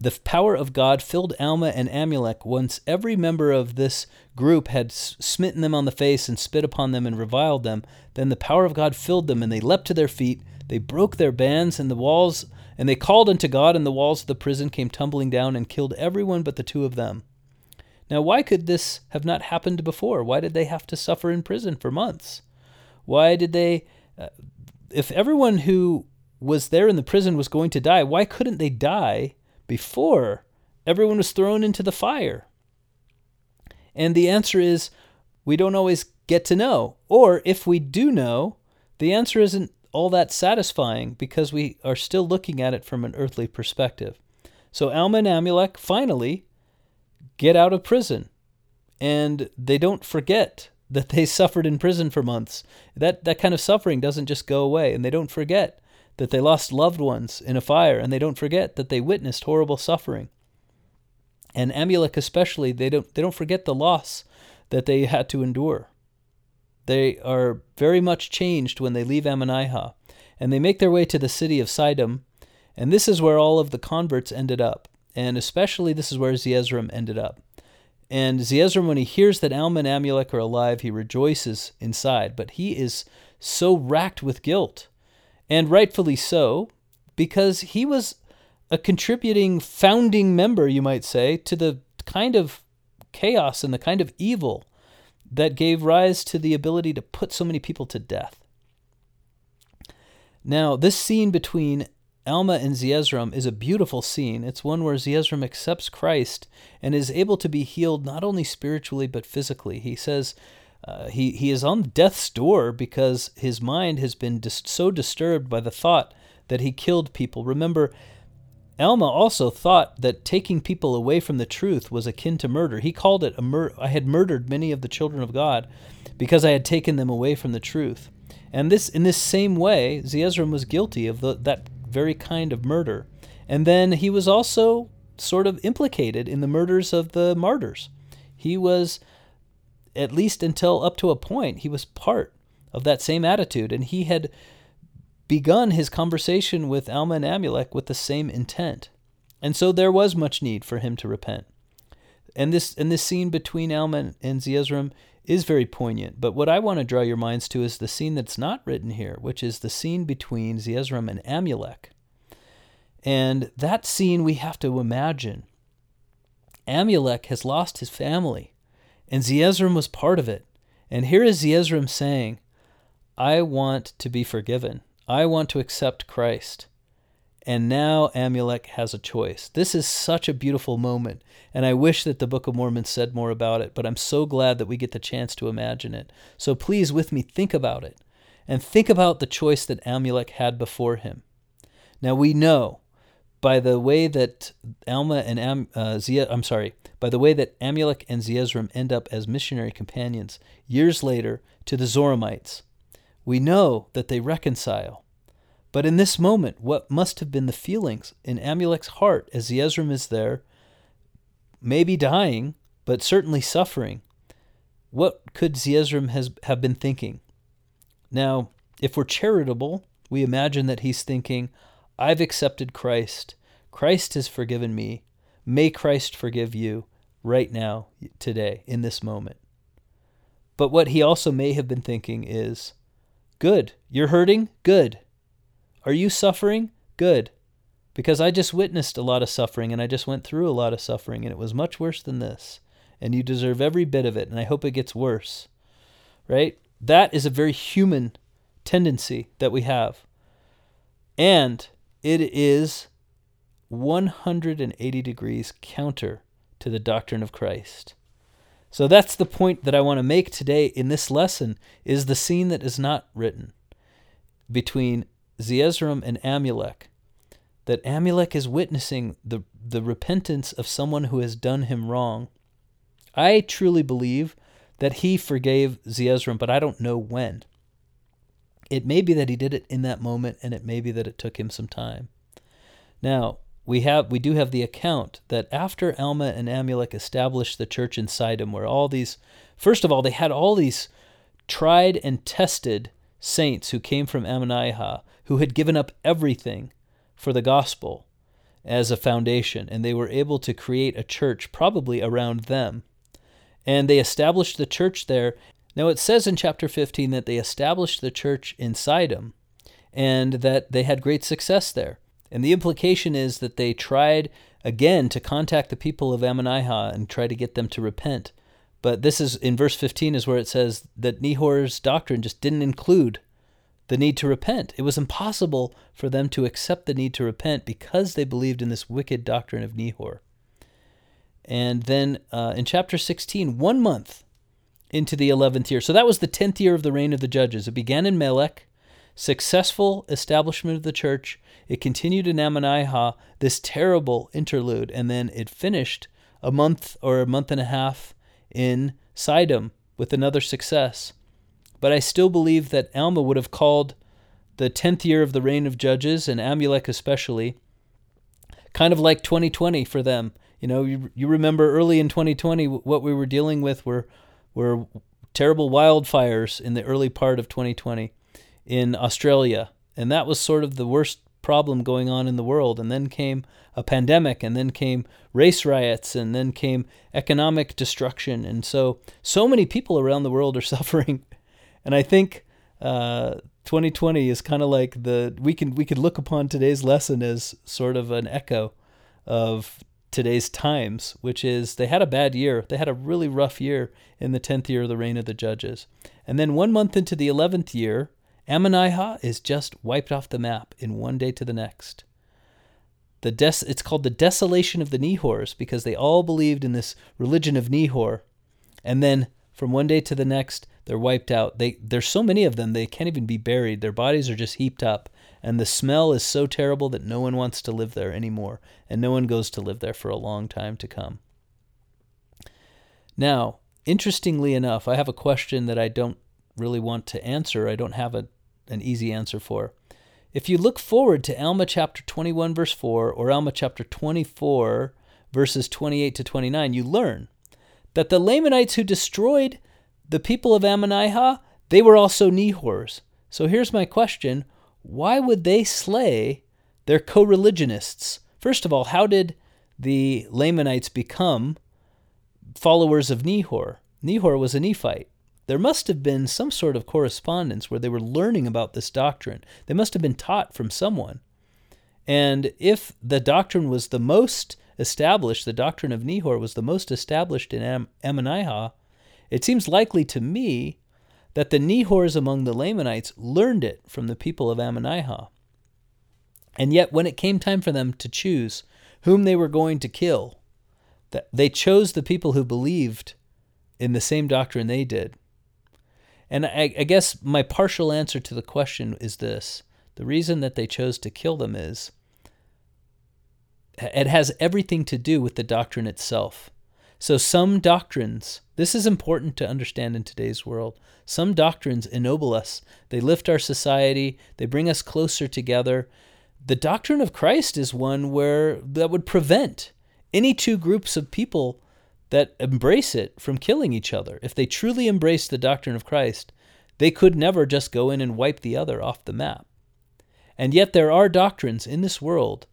the power of God filled Alma and Amulek once every member of this group had smitten them on the face and spit upon them and reviled them. Then the power of God filled them, and they leapt to their feet. They broke their bands and the walls, and they called unto God, and the walls of the prison came tumbling down and killed everyone but the two of them. Now, why could this have not happened before? Why did they have to suffer in prison for months? Why did they? Uh, if everyone who was there in the prison was going to die, why couldn't they die before everyone was thrown into the fire? And the answer is we don't always get to know. Or if we do know, the answer isn't all that satisfying because we are still looking at it from an earthly perspective. So Alma and Amulek finally get out of prison and they don't forget that they suffered in prison for months. That that kind of suffering doesn't just go away and they don't forget that they lost loved ones in a fire and they don't forget that they witnessed horrible suffering. And Amulek especially, they don't they don't forget the loss that they had to endure. They are very much changed when they leave Ammonihah, and they make their way to the city of Sidom, and this is where all of the converts ended up, and especially this is where Zeezrom ended up. And Zeezrom, when he hears that Alma and Amulek are alive, he rejoices inside, but he is so racked with guilt, and rightfully so, because he was a contributing founding member, you might say, to the kind of chaos and the kind of evil that gave rise to the ability to put so many people to death. Now, this scene between Alma and Zeezrom is a beautiful scene. It's one where Zeezrom accepts Christ and is able to be healed not only spiritually but physically. He says uh, he, he is on death's door because his mind has been dis- so disturbed by the thought that he killed people. Remember, Alma also thought that taking people away from the truth was akin to murder. He called it a mur- I had murdered many of the children of God because I had taken them away from the truth. And this in this same way, Zeezrom was guilty of the, that very kind of murder. And then he was also sort of implicated in the murders of the martyrs. He was at least until up to a point, he was part of that same attitude and he had begun his conversation with Alma and Amulek with the same intent. And so there was much need for him to repent. And this and this scene between Alma and Zeezrom is very poignant. But what I want to draw your minds to is the scene that's not written here, which is the scene between Zeezrom and Amulek. And that scene we have to imagine. Amulek has lost his family, and Zeezrom was part of it. And here is Zeezrom saying, I want to be forgiven. I want to accept Christ. And now Amulek has a choice. This is such a beautiful moment, and I wish that the Book of Mormon said more about it, but I'm so glad that we get the chance to imagine it. So please, with me, think about it, and think about the choice that Amulek had before him. Now we know by the way that Alma and Am, uh, Zia, I'm sorry, by the way that Amulek and Zeezrom end up as missionary companions years later to the Zoramites we know that they reconcile. But in this moment, what must have been the feelings in Amulek's heart as Zeezrom is there, maybe dying, but certainly suffering? What could Zeezrom has, have been thinking? Now, if we're charitable, we imagine that he's thinking, I've accepted Christ. Christ has forgiven me. May Christ forgive you right now, today, in this moment. But what he also may have been thinking is, Good. You're hurting? Good. Are you suffering? Good. Because I just witnessed a lot of suffering and I just went through a lot of suffering and it was much worse than this. And you deserve every bit of it and I hope it gets worse. Right? That is a very human tendency that we have. And it is 180 degrees counter to the doctrine of Christ. So that's the point that I want to make today in this lesson is the scene that is not written between Zeezrom and Amulek. That Amulek is witnessing the, the repentance of someone who has done him wrong. I truly believe that he forgave Zeezrom, but I don't know when. It may be that he did it in that moment, and it may be that it took him some time. Now, we have we do have the account that after Alma and Amulek established the church in Sidom, where all these first of all they had all these tried and tested saints who came from Ammonihah, who had given up everything for the gospel as a foundation, and they were able to create a church probably around them. And they established the church there. Now it says in chapter 15 that they established the church in Sidom and that they had great success there. And the implication is that they tried again to contact the people of Ammonihah and try to get them to repent. But this is in verse 15 is where it says that Nehor's doctrine just didn't include the need to repent. It was impossible for them to accept the need to repent because they believed in this wicked doctrine of Nehor. And then uh, in chapter 16, one month into the 11th year. So that was the 10th year of the reign of the judges. It began in Melech, successful establishment of the church. It continued in Ammonihah, this terrible interlude, and then it finished a month or a month and a half in Sidom with another success. But I still believe that Alma would have called the 10th year of the reign of judges, and Amulek especially, kind of like 2020 for them. You know, you, you remember early in 2020 what we were dealing with were were terrible wildfires in the early part of 2020 in Australia, and that was sort of the worst problem going on in the world. And then came a pandemic, and then came race riots, and then came economic destruction, and so so many people around the world are suffering. And I think uh, 2020 is kind of like the we can we could look upon today's lesson as sort of an echo of today's times, which is they had a bad year. They had a really rough year in the 10th year of the reign of the judges. And then one month into the 11th year, Ammonihah is just wiped off the map in one day to the next. The des- it's called the desolation of the Nehors because they all believed in this religion of Nehor. And then from one day to the next, they're wiped out. They, there's so many of them, they can't even be buried. Their bodies are just heaped up and the smell is so terrible that no one wants to live there anymore, and no one goes to live there for a long time to come. Now, interestingly enough, I have a question that I don't really want to answer. I don't have a, an easy answer for. If you look forward to Alma chapter 21, verse 4, or Alma chapter 24, verses 28 to 29, you learn that the Lamanites who destroyed the people of Ammonihah, they were also Nehors. So here's my question why would they slay their co religionists? First of all, how did the Lamanites become followers of Nehor? Nehor was a Nephite. There must have been some sort of correspondence where they were learning about this doctrine. They must have been taught from someone. And if the doctrine was the most established, the doctrine of Nehor was the most established in Am- Ammonihah, it seems likely to me that the Nehors among the Lamanites learned it from the people of Ammonihah. And yet, when it came time for them to choose whom they were going to kill, they chose the people who believed in the same doctrine they did. And I, I guess my partial answer to the question is this the reason that they chose to kill them is it has everything to do with the doctrine itself. So, some doctrines, this is important to understand in today's world. Some doctrines ennoble us, they lift our society, they bring us closer together. The doctrine of Christ is one where that would prevent any two groups of people that embrace it from killing each other. If they truly embrace the doctrine of Christ, they could never just go in and wipe the other off the map. And yet, there are doctrines in this world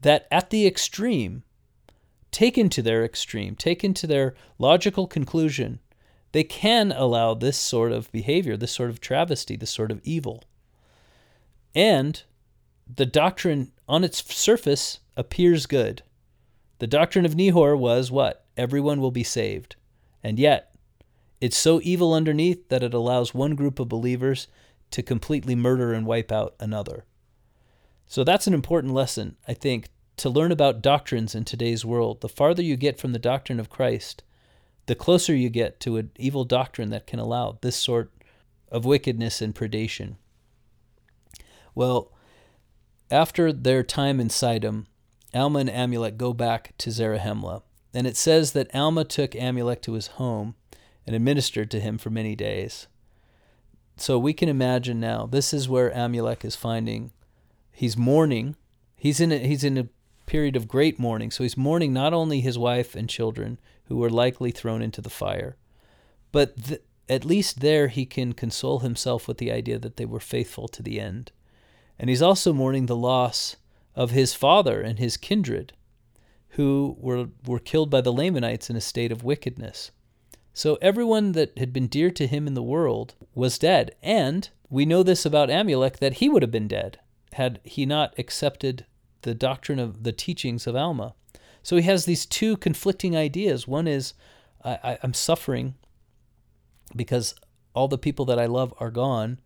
that, at the extreme, taken to their extreme, taken to their logical conclusion, they can allow this sort of behavior, this sort of travesty, this sort of evil. And the doctrine on its surface appears good. The doctrine of Nehor was what? Everyone will be saved. And yet, it's so evil underneath that it allows one group of believers to completely murder and wipe out another. So that's an important lesson, I think, to learn about doctrines in today's world. The farther you get from the doctrine of Christ, the closer you get to an evil doctrine that can allow this sort of wickedness and predation. Well, after their time in Sidom, Alma and Amulek go back to Zarahemla. And it says that Alma took Amulek to his home and administered to him for many days. So we can imagine now, this is where Amulek is finding, he's mourning. He's in a, he's in a period of great mourning. So he's mourning not only his wife and children, who were likely thrown into the fire, but th- at least there he can console himself with the idea that they were faithful to the end. And he's also mourning the loss of his father and his kindred, who were, were killed by the Lamanites in a state of wickedness. So everyone that had been dear to him in the world was dead. And we know this about Amulek that he would have been dead had he not accepted the doctrine of the teachings of Alma. So he has these two conflicting ideas. One is, I, am suffering because all the people that I love are gone,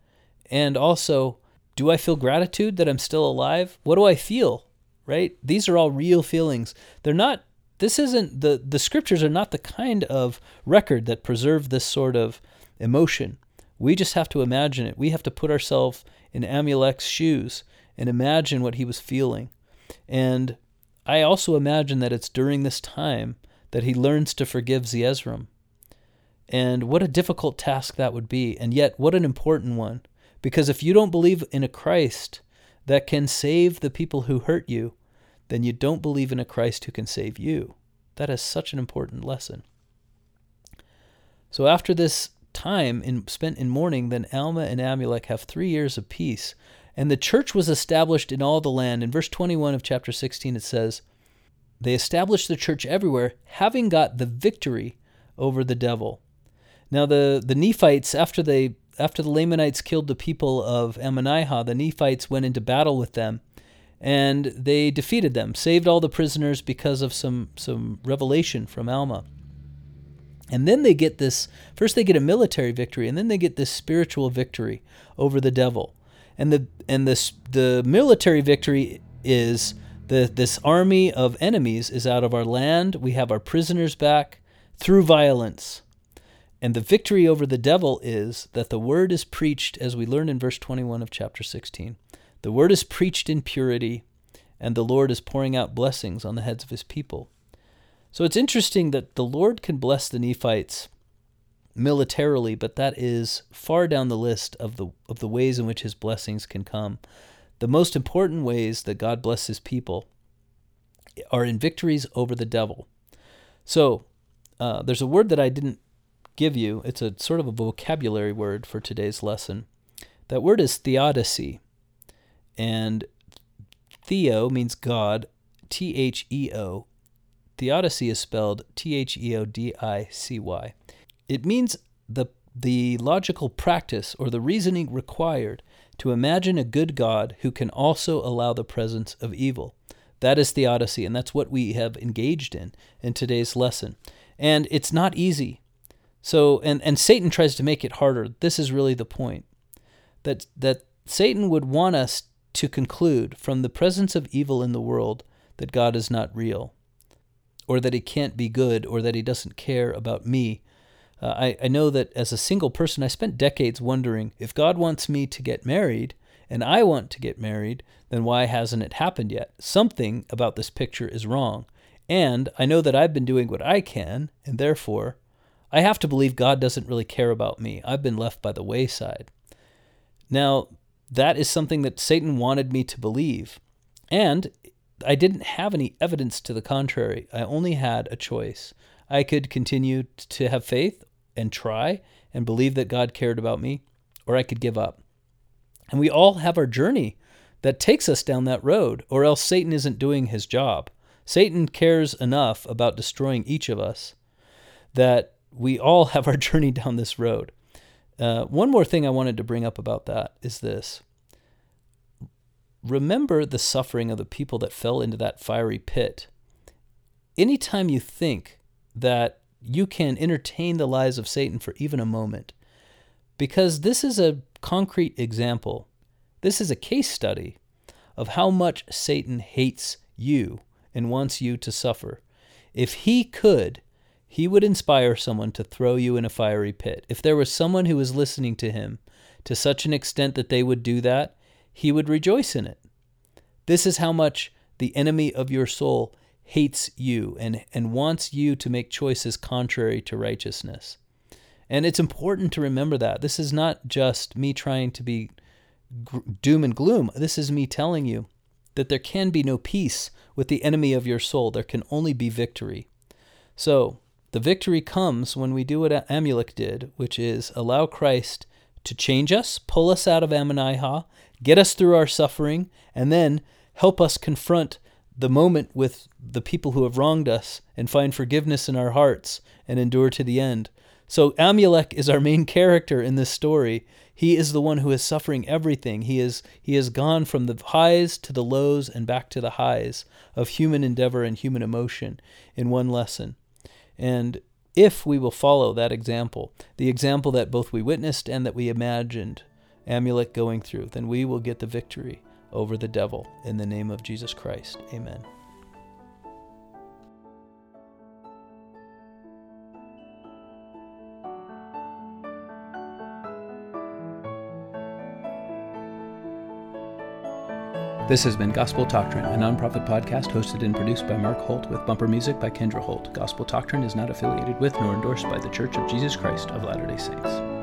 And also, do I feel gratitude that I'm still alive? What do I feel? Right? These are all real feelings. They're not this isn't the the scriptures are not the kind of record that preserve this sort of emotion. We just have to imagine it. We have to put ourselves in Amulek's shoes and imagine what he was feeling. And I also imagine that it's during this time that he learns to forgive Zeezrom. And what a difficult task that would be, and yet what an important one. Because if you don't believe in a Christ that can save the people who hurt you, then you don't believe in a Christ who can save you. That is such an important lesson. So after this time in, spent in mourning, then Alma and Amulek have three years of peace. And the church was established in all the land. In verse 21 of chapter 16, it says, They established the church everywhere, having got the victory over the devil. Now the, the Nephites, after they after the Lamanites killed the people of Ammonihah, the Nephites went into battle with them and they defeated them, saved all the prisoners because of some, some revelation from Alma. And then they get this first they get a military victory and then they get this spiritual victory over the devil. And the and this the military victory is the this army of enemies is out of our land. We have our prisoners back through violence. And the victory over the devil is that the word is preached as we learn in verse 21 of chapter 16. The word is preached in purity and the Lord is pouring out blessings on the heads of his people. So it's interesting that the Lord can bless the Nephites militarily, but that is far down the list of the of the ways in which his blessings can come. The most important ways that God blesses people are in victories over the devil. So uh, there's a word that I didn't give you. It's a sort of a vocabulary word for today's lesson. That word is theodicy. And theo means God, T H E O, Theodicy is spelled T H E O D I C Y. It means the, the logical practice or the reasoning required to imagine a good God who can also allow the presence of evil. That is theodicy, and that's what we have engaged in in today's lesson. And it's not easy. So, and, and Satan tries to make it harder. This is really the point. That, that Satan would want us to conclude from the presence of evil in the world that God is not real or that he can't be good, or that he doesn't care about me. Uh, I, I know that as a single person, I spent decades wondering if God wants me to get married and I want to get married, then why hasn't it happened yet? Something about this picture is wrong. And I know that I've been doing what I can, and therefore, I have to believe God doesn't really care about me. I've been left by the wayside. Now, that is something that Satan wanted me to believe. And I didn't have any evidence to the contrary. I only had a choice. I could continue to have faith and try and believe that God cared about me, or I could give up. And we all have our journey that takes us down that road, or else Satan isn't doing his job. Satan cares enough about destroying each of us that we all have our journey down this road. Uh, one more thing I wanted to bring up about that is this remember the suffering of the people that fell into that fiery pit. Anytime you think that you can entertain the lies of Satan for even a moment, because this is a concrete example, this is a case study of how much Satan hates you and wants you to suffer. If he could, he would inspire someone to throw you in a fiery pit. If there was someone who was listening to him to such an extent that they would do that, he would rejoice in it. This is how much the enemy of your soul hates you and, and wants you to make choices contrary to righteousness. And it's important to remember that. This is not just me trying to be doom and gloom. This is me telling you that there can be no peace with the enemy of your soul. There can only be victory. So, the victory comes when we do what Amulek did, which is allow Christ to change us, pull us out of Ammonihah, get us through our suffering, and then help us confront the moment with the people who have wronged us and find forgiveness in our hearts and endure to the end. So Amulek is our main character in this story. He is the one who is suffering everything. He is he has gone from the highs to the lows and back to the highs of human endeavor and human emotion in one lesson. And if we will follow that example, the example that both we witnessed and that we imagined, Amulek going through, then we will get the victory over the devil in the name of Jesus Christ. Amen. This has been Gospel Doctrine, a nonprofit podcast hosted and produced by Mark Holt with bumper music by Kendra Holt. Gospel Doctrine is not affiliated with nor endorsed by The Church of Jesus Christ of Latter day Saints.